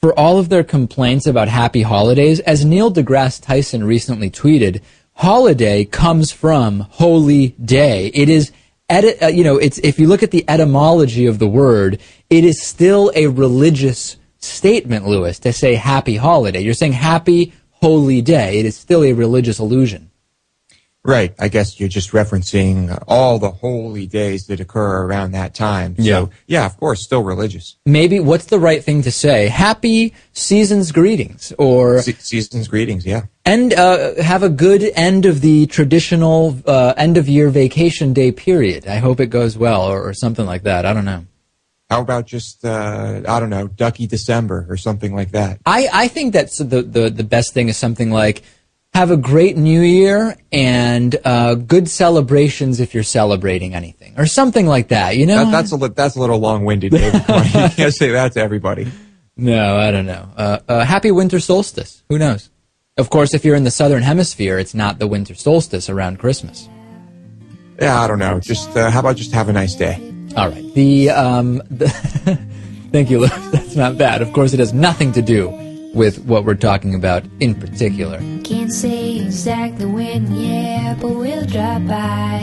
for all of their complaints about happy holidays, as Neil deGrasse Tyson recently tweeted, holiday comes from holy day. It is, uh, you know, it's, if you look at the etymology of the word, it is still a religious statement, Lewis, to say happy holiday. You're saying happy holy day. It is still a religious illusion. Right. I guess you're just referencing all the holy days that occur around that time. So, Yeah. yeah, of course, still religious. Maybe what's the right thing to say? Happy season's greetings, or Se- season's greetings, yeah. and uh, have a good end of the traditional uh, end of year vacation day period. I hope it goes well, or, or something like that. I don't know. How about just, uh, I don't know, Ducky December or something like that? I, I think that's the, the, the best thing is something like have a great new year and uh, good celebrations if you're celebrating anything or something like that. You know, That, that's a li- that's a little long-winded. David. you can't say that to everybody. No, I don't know. Uh, uh, happy winter solstice. Who knows? Of course, if you're in the southern hemisphere, it's not the winter solstice around Christmas. Yeah, I don't know. Just uh, how about just have a nice day? All right. The um, the thank you, Lewis. That's not bad. Of course, it has nothing to do with what we're talking about in particular. Can't say exactly when, yeah, but we'll drop by.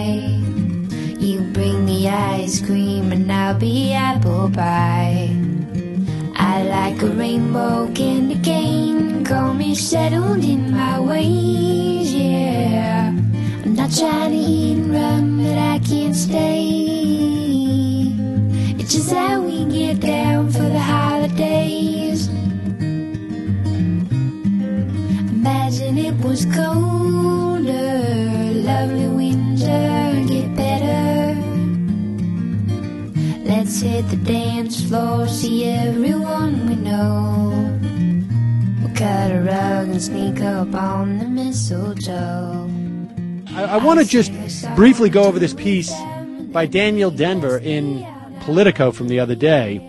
You bring the ice cream and I'll be apple pie. I like a rainbow candy cane, call me settled in my ways, yeah. I'm not trying to eat and run, but I can't stay. It's just how we get down for the holidays. Imagine it was colder, lovely winter, get better. Let's hit the dance floor, see everyone we know. We'll cut a rug and sneak up on the mistletoe. I, I want to just briefly go over this piece by Daniel Denvir in Politico from the other day.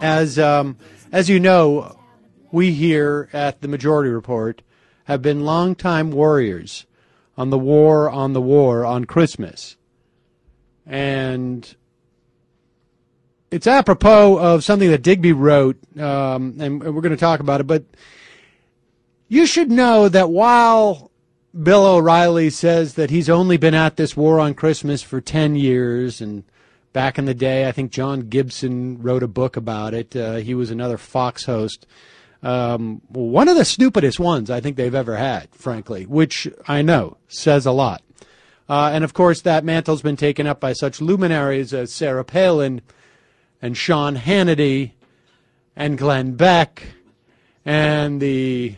As um, as you know, we here at the Majority Report have been longtime warriors on the war on the war on Christmas, and it's apropos of something that Digby wrote, um, and we're going to talk about it. But you should know that while Bill O'Reilly says that he's only been at this war on Christmas for 10 years. And back in the day, I think John Gibson wrote a book about it. Uh, he was another Fox host. Um, one of the stupidest ones I think they've ever had, frankly, which I know says a lot. Uh, and of course, that mantle's been taken up by such luminaries as Sarah Palin and Sean Hannity and Glenn Beck and the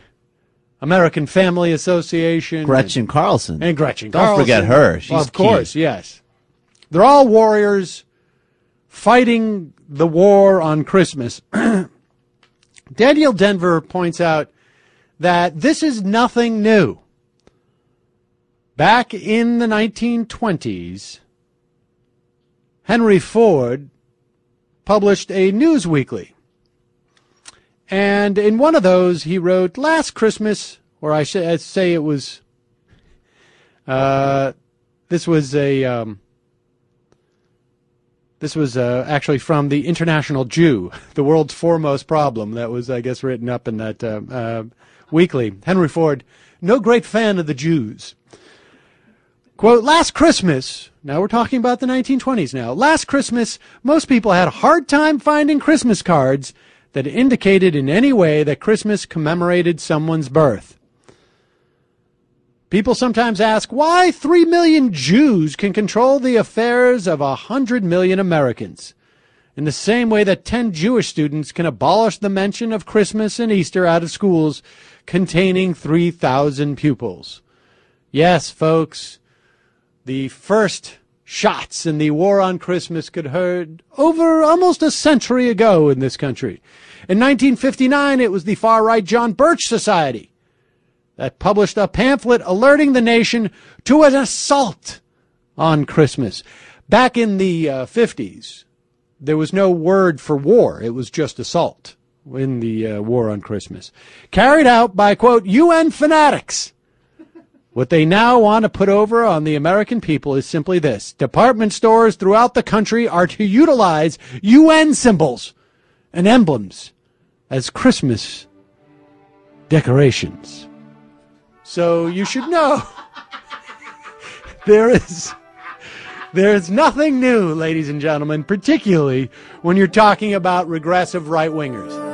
American Family Association. Gretchen and, Carlson. And Gretchen Don't Carlson. forget her. She's Well, of key. course, yes. They're all warriors fighting the war on Christmas. Daniel Denvir points out that this is nothing new. Back in the 1920s, Henry Ford published a news weekly. And in one of those, he wrote, Last Christmas, or I should say it was, uh, this was a, um, This was uh, actually from the International Jew, the world's foremost problem. That was, I guess, written up in that uh, uh, weekly. Henry Ford, no great fan of the Jews. Quote, last Christmas, now we're talking about the 1920s now. Last Christmas, most people had a hard time finding Christmas cards that indicated in any way that Christmas commemorated someone's birth. People sometimes ask why three million Jews can control the affairs of a hundred million Americans. In the same way that ten Jewish students can abolish the mention of Christmas and Easter out of schools containing 3,000 pupils. Yes, folks, the first shots in the war on Christmas could heard over almost a century ago in this country. In 1959, it was the far-right John Birch Society that published a pamphlet alerting the nation to an assault on Christmas. Back in the uh, 50s, there was no word for war. It was just assault in the uh, war on Christmas. Carried out by, quote, UN fanatics. What they now want to put over on the American people is simply this. Department stores throughout the country are to utilize UN symbols and emblems as Christmas decorations. So you should know there is there is nothing new, ladies and gentlemen, particularly when you're talking about regressive right wingers.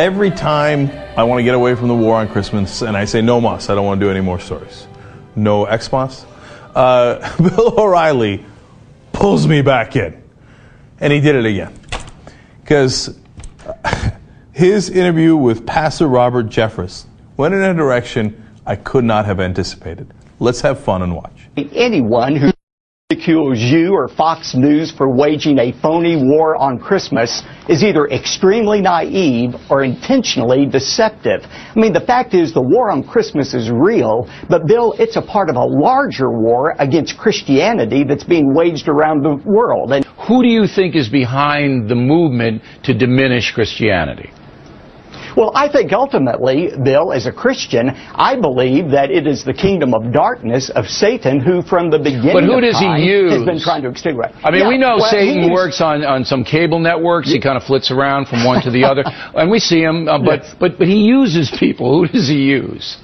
Every time I want to get away from the war on Christmas, and I say no mas, I don't want to do any more stories. No Xmas. Uh, Bill O'Reilly pulls me back in, and he did it again, because his interview with Pastor Robert Jeffress went in a direction I could not have anticipated. Let's have fun and watch. Anyone who ridicules you or Fox News for waging a phony war on Christmas is either extremely naive or intentionally deceptive. I mean, the fact is the war on Christmas is real, but Bill, it's a part of a larger war against Christianity that's being waged around the world. And who do you think is behind the movement to diminish Christianity? Well, I think ultimately, Bill, as a Christian, I believe that it is the kingdom of darkness of Satan who, from the beginning but who does he use? has been trying to extinguish. I mean, Yeah, we know well, Satan works on, on some cable networks. He kind of flits around from one to the other, and we see him. Uh, but but but he uses people. Who does he use?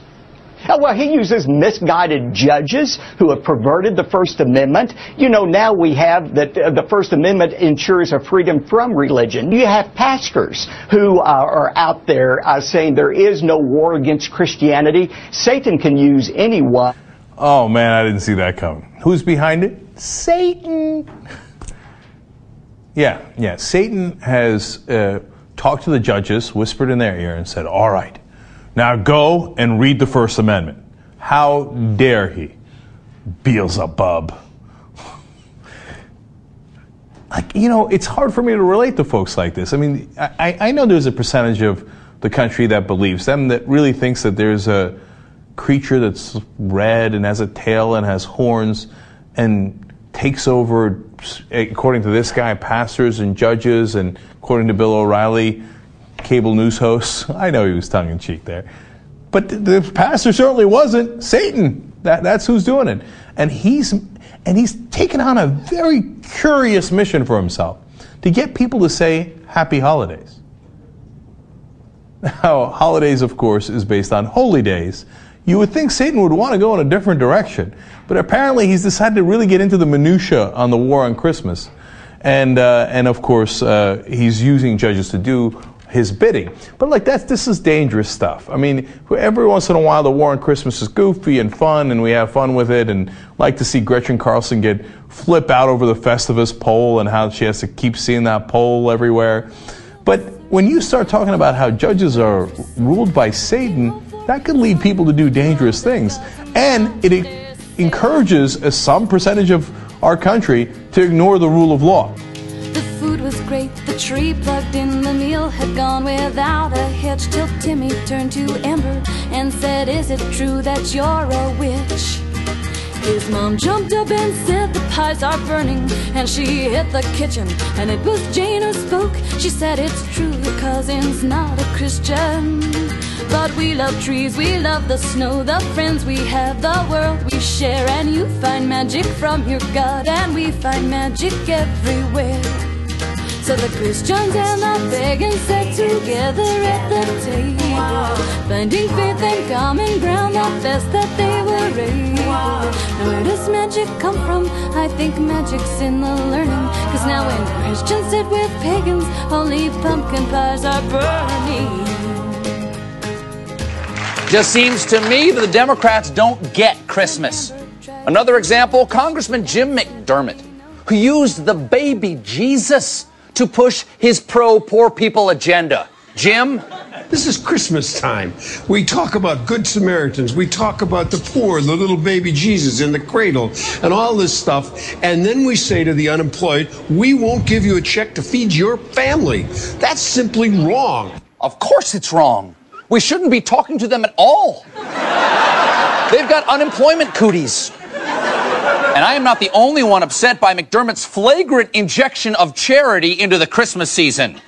Well, he uses misguided judges who have perverted the First Amendment. You know, now we have that uh, the First Amendment ensures a freedom from religion. You have pastors who uh, are out there uh, saying there is no war against Christianity. Satan can use anyone. Oh man, I didn't see that coming. Who's behind it? Satan. Yeah, yeah. Satan has uh, talked to the judges, whispered in their ear, and said, All right, now go and read the First Amendment. How dare he? Beelzebub. Like, you know, it's hard for me to relate to folks like this. I mean, I, I know there's a percentage of the country that believes them, that really thinks that there's a creature that's red and has a tail and has horns and takes over, according to this guy, pastors and judges, and according to Bill O'Reilly, cable news hosts. I know he was tongue in cheek there. But the, pastor certainly wasn't. Satan. That, that's who's doing it. And he's, and he's taken on a very curious mission for himself to get people to say happy holidays. Now, holidays, of course, is based on holy days. You would think Satan would want to go in a different direction, but apparently he's decided to really get into the minutia on the war on Christmas, and uh, and of course uh, he's using judges to do his bidding. But like that's this is dangerous stuff. I mean, every once in a while the war on Christmas is goofy and fun, and we have fun with it, and like to see Gretchen Carlson get flip out over the Festivus pole and how she has to keep seeing that pole everywhere. But when you start talking about how judges are ruled by Satan, that could lead people to do dangerous things. And it encourages a, some percentage of our country to ignore the rule of law. Tree plugged in, the meal had gone without a hitch till Timmy turned to Amber and said, Is it true that you're a witch? His mom jumped up and said the pies are burning and she hit the kitchen and it was Jane who spoke. She said it's true your cousin's not a Christian. But we love trees, we love the snow, the friends we have, the world we share and you find magic from your God and we find magic everywhere. So the Christians and the pagans sat together at the table, finding faith and common ground, the best that they were able. Now where does magic come from? I think magic's in the learning. Cause now when Christians sit with pagans, only pumpkin pies are burning. Just seems to me that the Democrats don't get Christmas. Another example Congressman Jim McDermott, who used the baby Jesus to push his pro poor people agenda. Jim? This is Christmas time. We talk about good Samaritans. We talk about the poor, the little baby Jesus in the cradle, and all this stuff. And then we say to the unemployed, we won't give you a check to feed your family. That's simply wrong. Of course it's wrong. We shouldn't be talking to them at all. They've got unemployment cooties. And I am not the only one upset by McDermott's flagrant injection of charity into the Christmas season.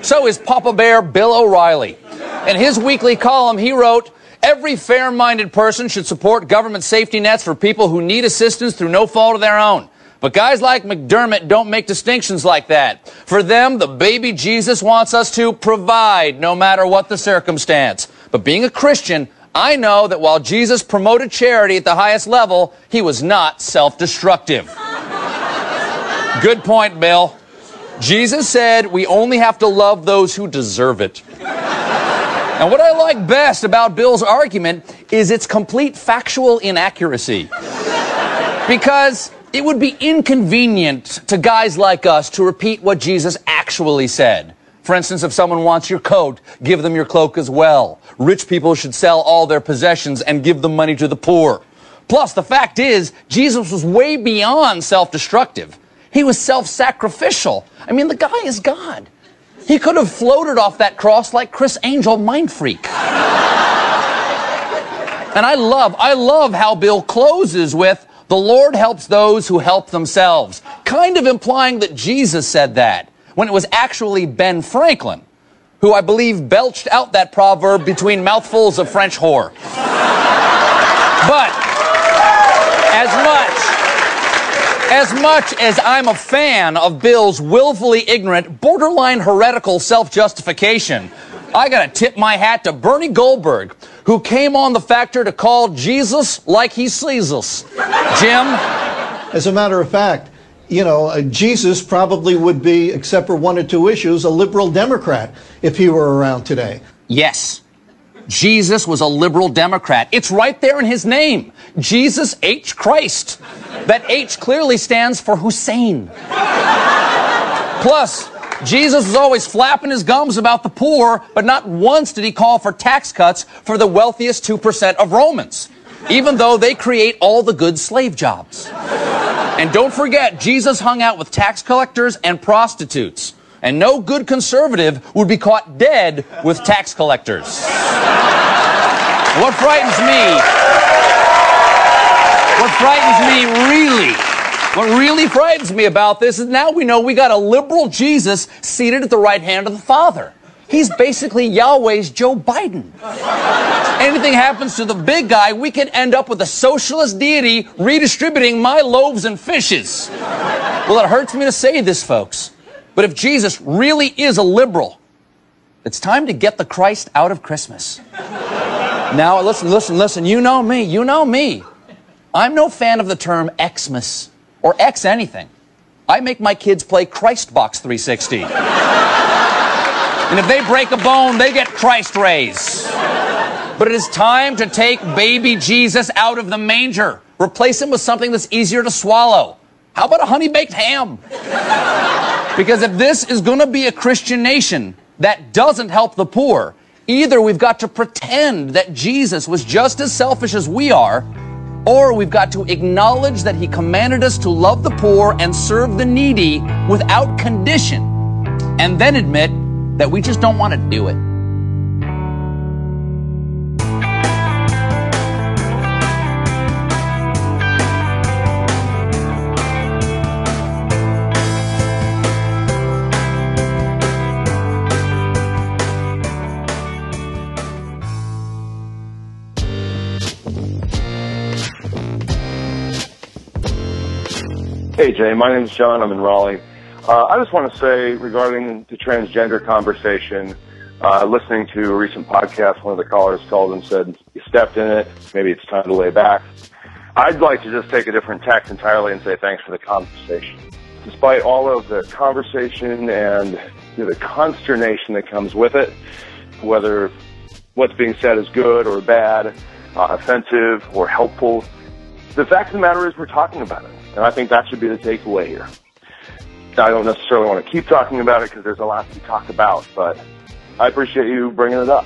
So is Papa Bear Bill O'Reilly. In his weekly column, he wrote, Every fair minded person should support government safety nets for people who need assistance through no fault of their own. But guys like McDermott don't make distinctions like that. For them, the baby Jesus wants us to provide no matter what the circumstance. But being a Christian, I know that while Jesus promoted charity at the highest level, he was not self destructive. Good point, Bill. Jesus said we only have to love those who deserve it. And what I like best about Bill's argument is its complete factual inaccuracy. Because it would be inconvenient to guys like us to repeat what Jesus actually said. For instance, if someone wants your coat, give them your cloak as well. Rich people should sell all their possessions and give the money to the poor. Plus, the fact is, Jesus was way beyond self destructive. He was self sacrificial. I mean, the guy is God. He could have floated off that cross like Criss Angel, mind freak. and I love, I love how Bill closes with, the Lord helps those who help themselves, kind of implying that Jesus said that, when it was actually Ben Franklin, who I believe belched out that proverb between mouthfuls of French whore. but, as much, as much as I'm a fan of Bill's willfully ignorant, borderline heretical self justification, I gotta tip my hat to Bernie Goldberg, who came on the factor to call Jesus like he sees us. Jim? As a matter of fact, you know, uh, Jesus probably would be, except for one or two issues, a liberal Democrat if he were around today. Yes. Jesus was a liberal Democrat. It's right there in his name. Jesus H. Christ. That H clearly stands for Hussein. Plus, Jesus was always flapping his gums about the poor, but not once did he call for tax cuts for the wealthiest 2% of Romans, even though they create all the good slave jobs. And don't forget, Jesus hung out with tax collectors and prostitutes. And no good conservative would be caught dead with tax collectors. What frightens me, what frightens me really, what really frightens me about this is now we know we got a liberal Jesus seated at the right hand of the Father. He's basically Yahweh's Joe Biden. Anything happens to the big guy, we could end up with a socialist deity redistributing my loaves and fishes. Well, it hurts me to say this, folks. But if Jesus really is a liberal, it's time to get the Christ out of Christmas. Now, listen, listen, listen. You know me. You know me. I'm no fan of the term Xmas or X anything. I make my kids play Christbox 360. And if they break a bone, they get Christ rays. But it is time to take baby Jesus out of the manger. Replace him with something that's easier to swallow. How about a honey baked ham? Because if this is going to be a Christian nation that doesn't help the poor, Either we've got to pretend that Jesus was just as selfish as we are, or we've got to acknowledge that he commanded us to love the poor and serve the needy without condition, and then admit that we just don't want to do it. Hey Jay, my name is John. I'm in Raleigh. Uh, I just want to say regarding the transgender conversation, uh, listening to a recent podcast, one of the callers called and said, you stepped in it, maybe it's time to lay back. I'd like to just take a different tack entirely and say thanks for the conversation. Despite all of the conversation and you know, the consternation that comes with it, whether what's being said is good or bad, uh, offensive or helpful, the fact of the matter is we're talking about it. And I think that should be the takeaway here. I don't necessarily want to keep talking about it because there's a lot to talk about, but I appreciate you bringing it up.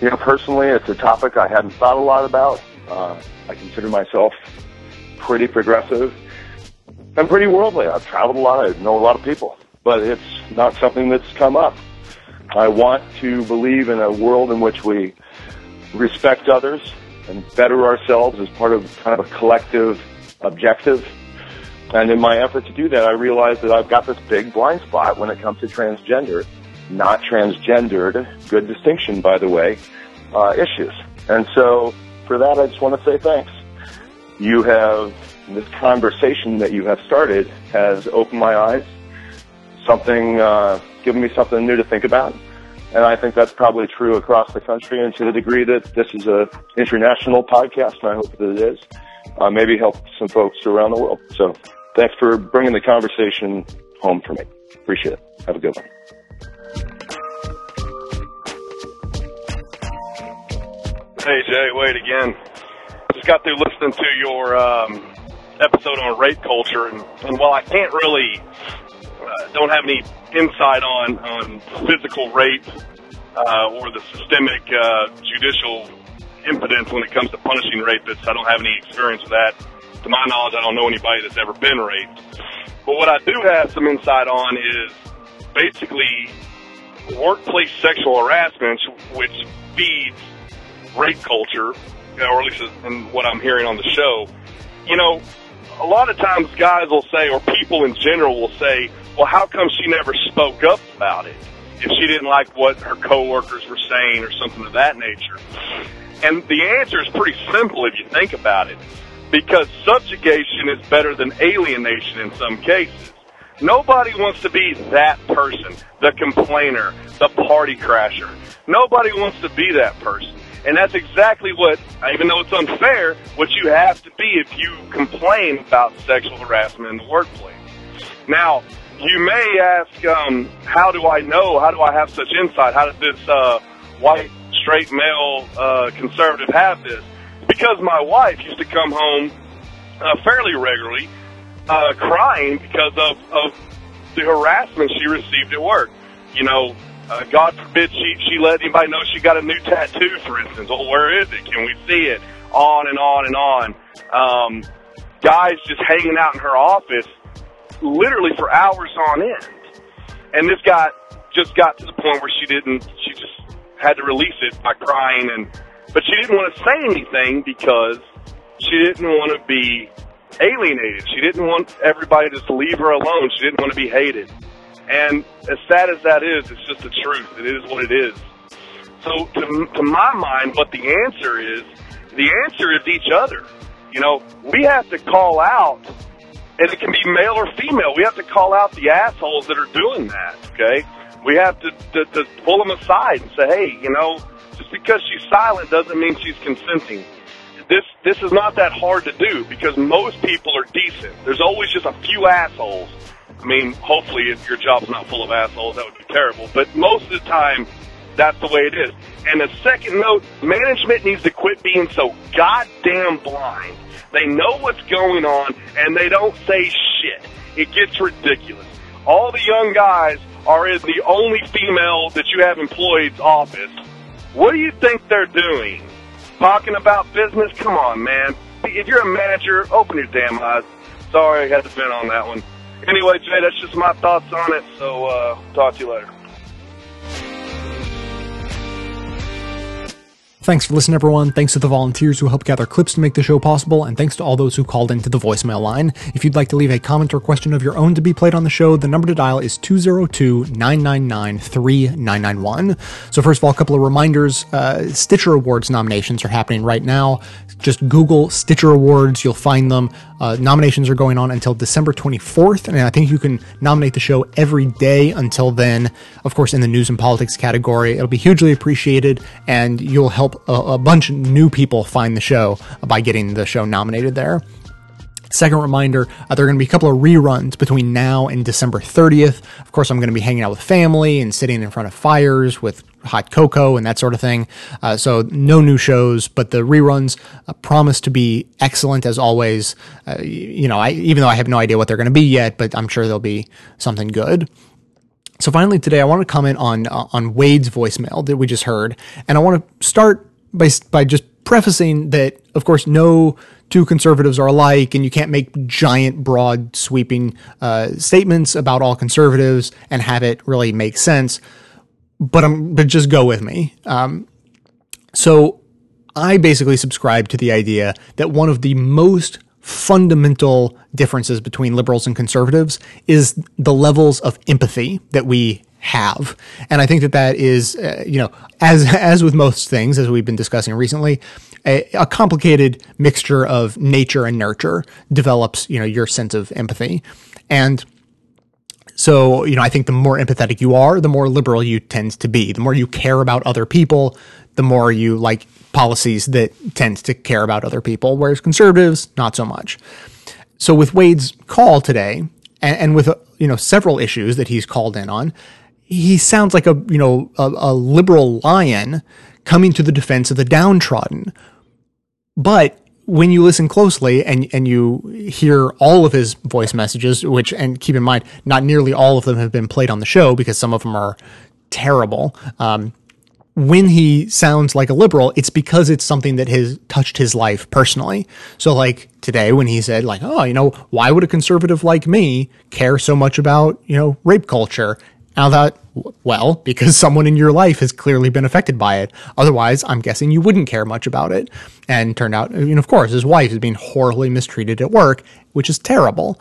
You know, personally, it's a topic I hadn't thought a lot about. Uh, I consider myself pretty progressive and pretty worldly. I've traveled a lot. I know a lot of people, but it's not something that's come up. I want to believe in a world in which we respect others and better ourselves as part of kind of a collective objective. And in my effort to do that, I realized that I've got this big blind spot when it comes to transgender, not transgendered, good distinction, by the way, uh, issues. And so for that, I just want to say thanks. You have, this conversation that you have started has opened my eyes, something, uh, given me something new to think about. And I think that's probably true across the country and to the degree that this is a international podcast, and I hope that it is, uh, maybe help some folks around the world. So thanks for bringing the conversation home for me. Appreciate it. Have a good one. Hey Jay, Wade again. Just got through listening to your um, episode on rape culture, and, and while I can't really, uh, don't have any insight on on physical rape uh, or the systemic uh, judicial impotence when it comes to punishing rapists, I don't have any experience with that. To my knowledge, I don't know anybody that's ever been raped. But what I do have some insight on is basically workplace sexual harassment, which feeds rape culture, or at least in what I'm hearing on the show. You know, a lot of times guys will say, or people in general will say, well, how come she never spoke up about it? If she didn't like what her coworkers were saying or something of that nature. And the answer is pretty simple if you think about it. Because subjugation is better than alienation in some cases. Nobody wants to be that person, the complainer, the party crasher. Nobody wants to be that person. And that's exactly what, even though it's unfair, what you have to be if you complain about sexual harassment in the workplace. Now, you may ask, um, how do I know? How do I have such insight? How did this uh, white, straight male uh, conservative have this? Because my wife used to come home uh, fairly regularly uh, crying because of, of the harassment she received at work. You know, uh, God forbid she, she let anybody know she got a new tattoo, for instance. Well, where is it? Can we see it? On and on and on. Um, guys just hanging out in her office literally for hours on end. And this guy just got to the point where she didn't, she just had to release it by crying and, but she didn't want to say anything because she didn't want to be alienated. She didn't want everybody to just leave her alone. She didn't want to be hated. And as sad as that is, it's just the truth. It is what it is. So to, to my mind, what the answer is, the answer is each other. You know, we have to call out, and it can be male or female. We have to call out the assholes that are doing that. Okay, we have to, to, to pull them aside and say, hey, you know, just because she's silent doesn't mean she's consenting. This this is not that hard to do because most people are decent. There's always just a few assholes. I mean, hopefully if your job's not full of assholes, that would be terrible. But most of the time, that's the way it is. And a second note, management needs to quit being so goddamn blind. They know what's going on and they don't say shit. It gets ridiculous. All the young guys are in the only female that you have employed's office What do you think they're doing? Talking about business? Come on, man. If you're a manager, open your damn eyes. Sorry, I had to vent on that one. Anyway, Jay, that's just my thoughts on it. So, uh, talk to you later. Thanks for listening, everyone. Thanks to the volunteers who helped gather clips to make the show possible, and thanks to all those who called into the voicemail line. If you'd like to leave a comment or question of your own to be played on the show, the number to dial is 202 999 3991. So, first of all, a couple of reminders uh, Stitcher Awards nominations are happening right now. Just Google Stitcher Awards, you'll find them. Uh, nominations are going on until December 24th, and I think you can nominate the show every day until then. Of course, in the news and politics category, it'll be hugely appreciated, and you'll help a, a bunch of new people find the show by getting the show nominated there. Second reminder, uh, there are going to be a couple of reruns between now and December 30th. Of course, I'm going to be hanging out with family and sitting in front of fires with hot cocoa and that sort of thing. Uh, so no new shows, but the reruns uh, promise to be excellent as always. Uh, you know, I, even though I have no idea what they're going to be yet, but I'm sure they'll be something good. So finally today, I want to comment on uh, on Wade's voicemail that we just heard, and I want to start by by just prefacing that, of course, no two conservatives are alike, and you can't make giant, broad, sweeping uh, statements about all conservatives and have it really make sense. But I'm but just go with me. Um, so I basically subscribe to the idea that one of the most fundamental differences between liberals and conservatives is the levels of empathy that we have. And I think that that is, uh, you know, as as with most things, as we've been discussing recently, a, a, complicated mixture of nature and nurture develops, you know, your sense of empathy. And so, you know, I think the more empathetic you are, the more liberal you tend to be. The more you care about other people, the more you like policies that tend to care about other people, whereas conservatives, not so much. So with Wade's call today, and, and with, uh, you know, several issues that he's called in on, he sounds like a, you know, a, a liberal lion coming to the defense of the downtrodden. But when you listen closely and and you hear all of his voice messages, which and keep in mind, not nearly all of them have been played on the show because some of them are terrible. Um, when he sounds like a liberal, it's because it's something that has touched his life personally. So, like today, when he said, like, oh, you know, why would a conservative like me care so much about, you know, rape culture? Now that, well, because someone in your life has clearly been affected by it. Otherwise, I'm guessing you wouldn't care much about it. And turned out, I mean, of course, his wife is being horribly mistreated at work, which is terrible.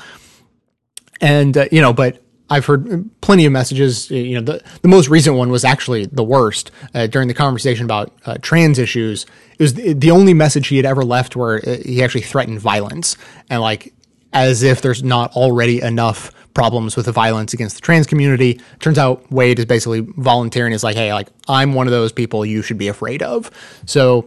And, uh, you know, but I've heard plenty of messages. You know, the, the most recent one was actually the worst uh, during the conversation about uh, trans issues. It was the, the only message he had ever left where uh, he actually threatened violence and like as if there's not already enough problems with the violence against the trans community. Turns out Wade is basically volunteering is like, hey, like I'm one of those people you should be afraid of. So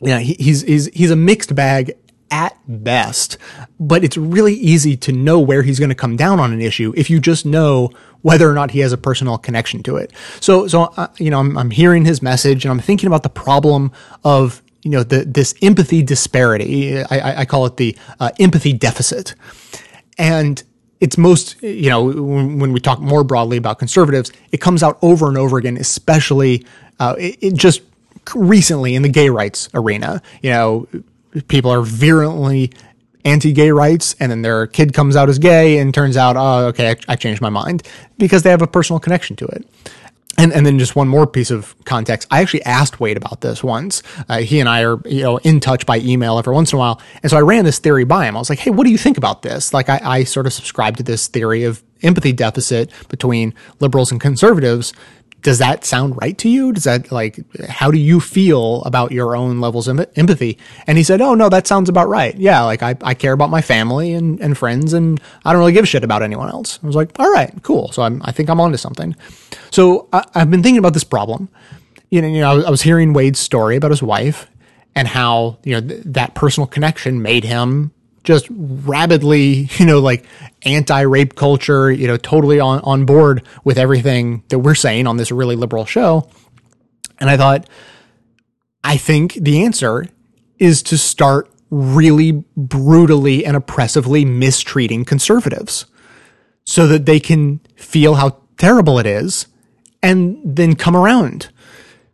yeah, he, he's he's he's a mixed bag at best, but it's really easy to know where he's going to come down on an issue if you just know whether or not he has a personal connection to it. So, so uh, you know, I'm, I'm hearing his message and I'm thinking about the problem of you know the this empathy disparity. I, I call it the uh, empathy deficit, and it's most, you know, when, we talk more broadly about conservatives, it comes out over and over again, especially uh, it, it just recently in the gay rights arena. You know, people are virulently anti-gay rights and then their kid comes out as gay and turns out oh okay I, I, changed my mind because they have a personal connection to it and and then just one more piece of context. I actually asked Wade about this once. Uh, he and I are you know in touch by email every once in a while, and so I ran this theory by him. I was like, "Hey, what do you think about this?" Like, I, I sort of subscribe to this theory of empathy deficit between liberals and conservatives does that sound right to you? Does that like, how do you feel about your own levels of empathy? And he said, Oh, no, that sounds about right. Yeah. Like I, I care about my family and, and friends and I don't really give a shit about anyone else. I was like, all right, cool. So I'm, I think I'm onto something. So I, have been thinking about this problem. You know, you know, I was, I was hearing Wade's story about his wife and how, you know, th- that personal connection made him just rabidly, you know, like anti-rape culture, you know, totally on, on board with everything that we're saying on this really liberal show. And I thought, I think the answer is to start really brutally and oppressively mistreating conservatives so that they can feel how terrible it is and then come around.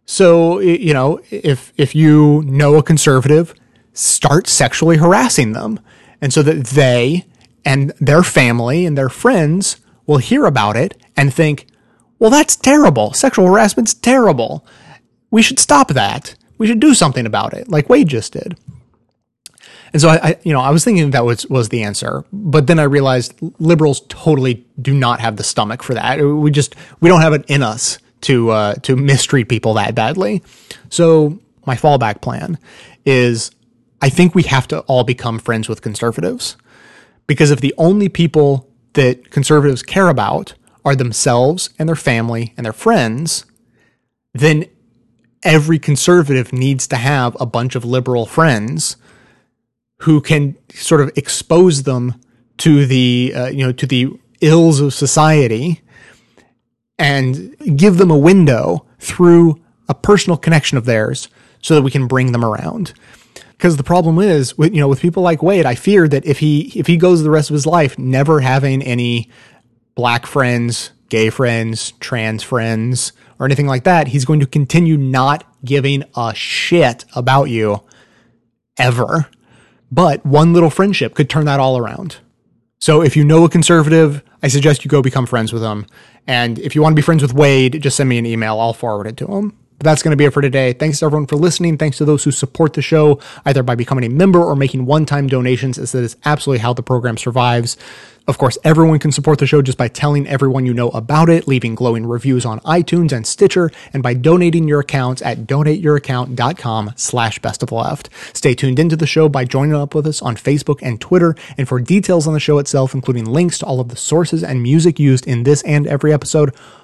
So, you know, if if you know a conservative, start sexually harassing them. And so that they and their family and their friends will hear about it and think, well, that's terrible. Sexual harassment's terrible. We should stop that. We should do something about it, like Wade just did. And so I, I, you know, I was thinking that was was the answer, but then I realized liberals totally do not have the stomach for that. We just we don't have it in us to uh, to mistreat people that badly. So my fallback plan is, I think we have to all become friends with conservatives, because if the only people that conservatives care about are themselves and their family and their friends, then every conservative needs to have a bunch of liberal friends who can sort of expose them to the uh, you know to the ills of society and give them a window through a personal connection of theirs so that we can bring them around because the problem is with you know with people like Wade I fear that if he if he goes the rest of his life never having any black friends gay friends trans friends or anything like that he's going to continue not giving a shit about you ever but one little friendship could turn that all around. So if you know a conservative, I suggest you go become friends with them. And if you want to be friends with Wade, just send me an email. I'll forward it to him. But that's going to be it for today. Thanks to everyone for listening. Thanks to those who support the show, either by becoming a member or making one time donations, as that is absolutely how the program survives. Of course, everyone can support the show just by telling everyone you know about it, leaving glowing reviews on iTunes and Stitcher, and by donating your accounts at donateyouraccount.com slash best of left. Stay tuned into the show by joining up with us on Facebook and Twitter, and for details on the show itself, including links to all of the sources and music used in this and every episode,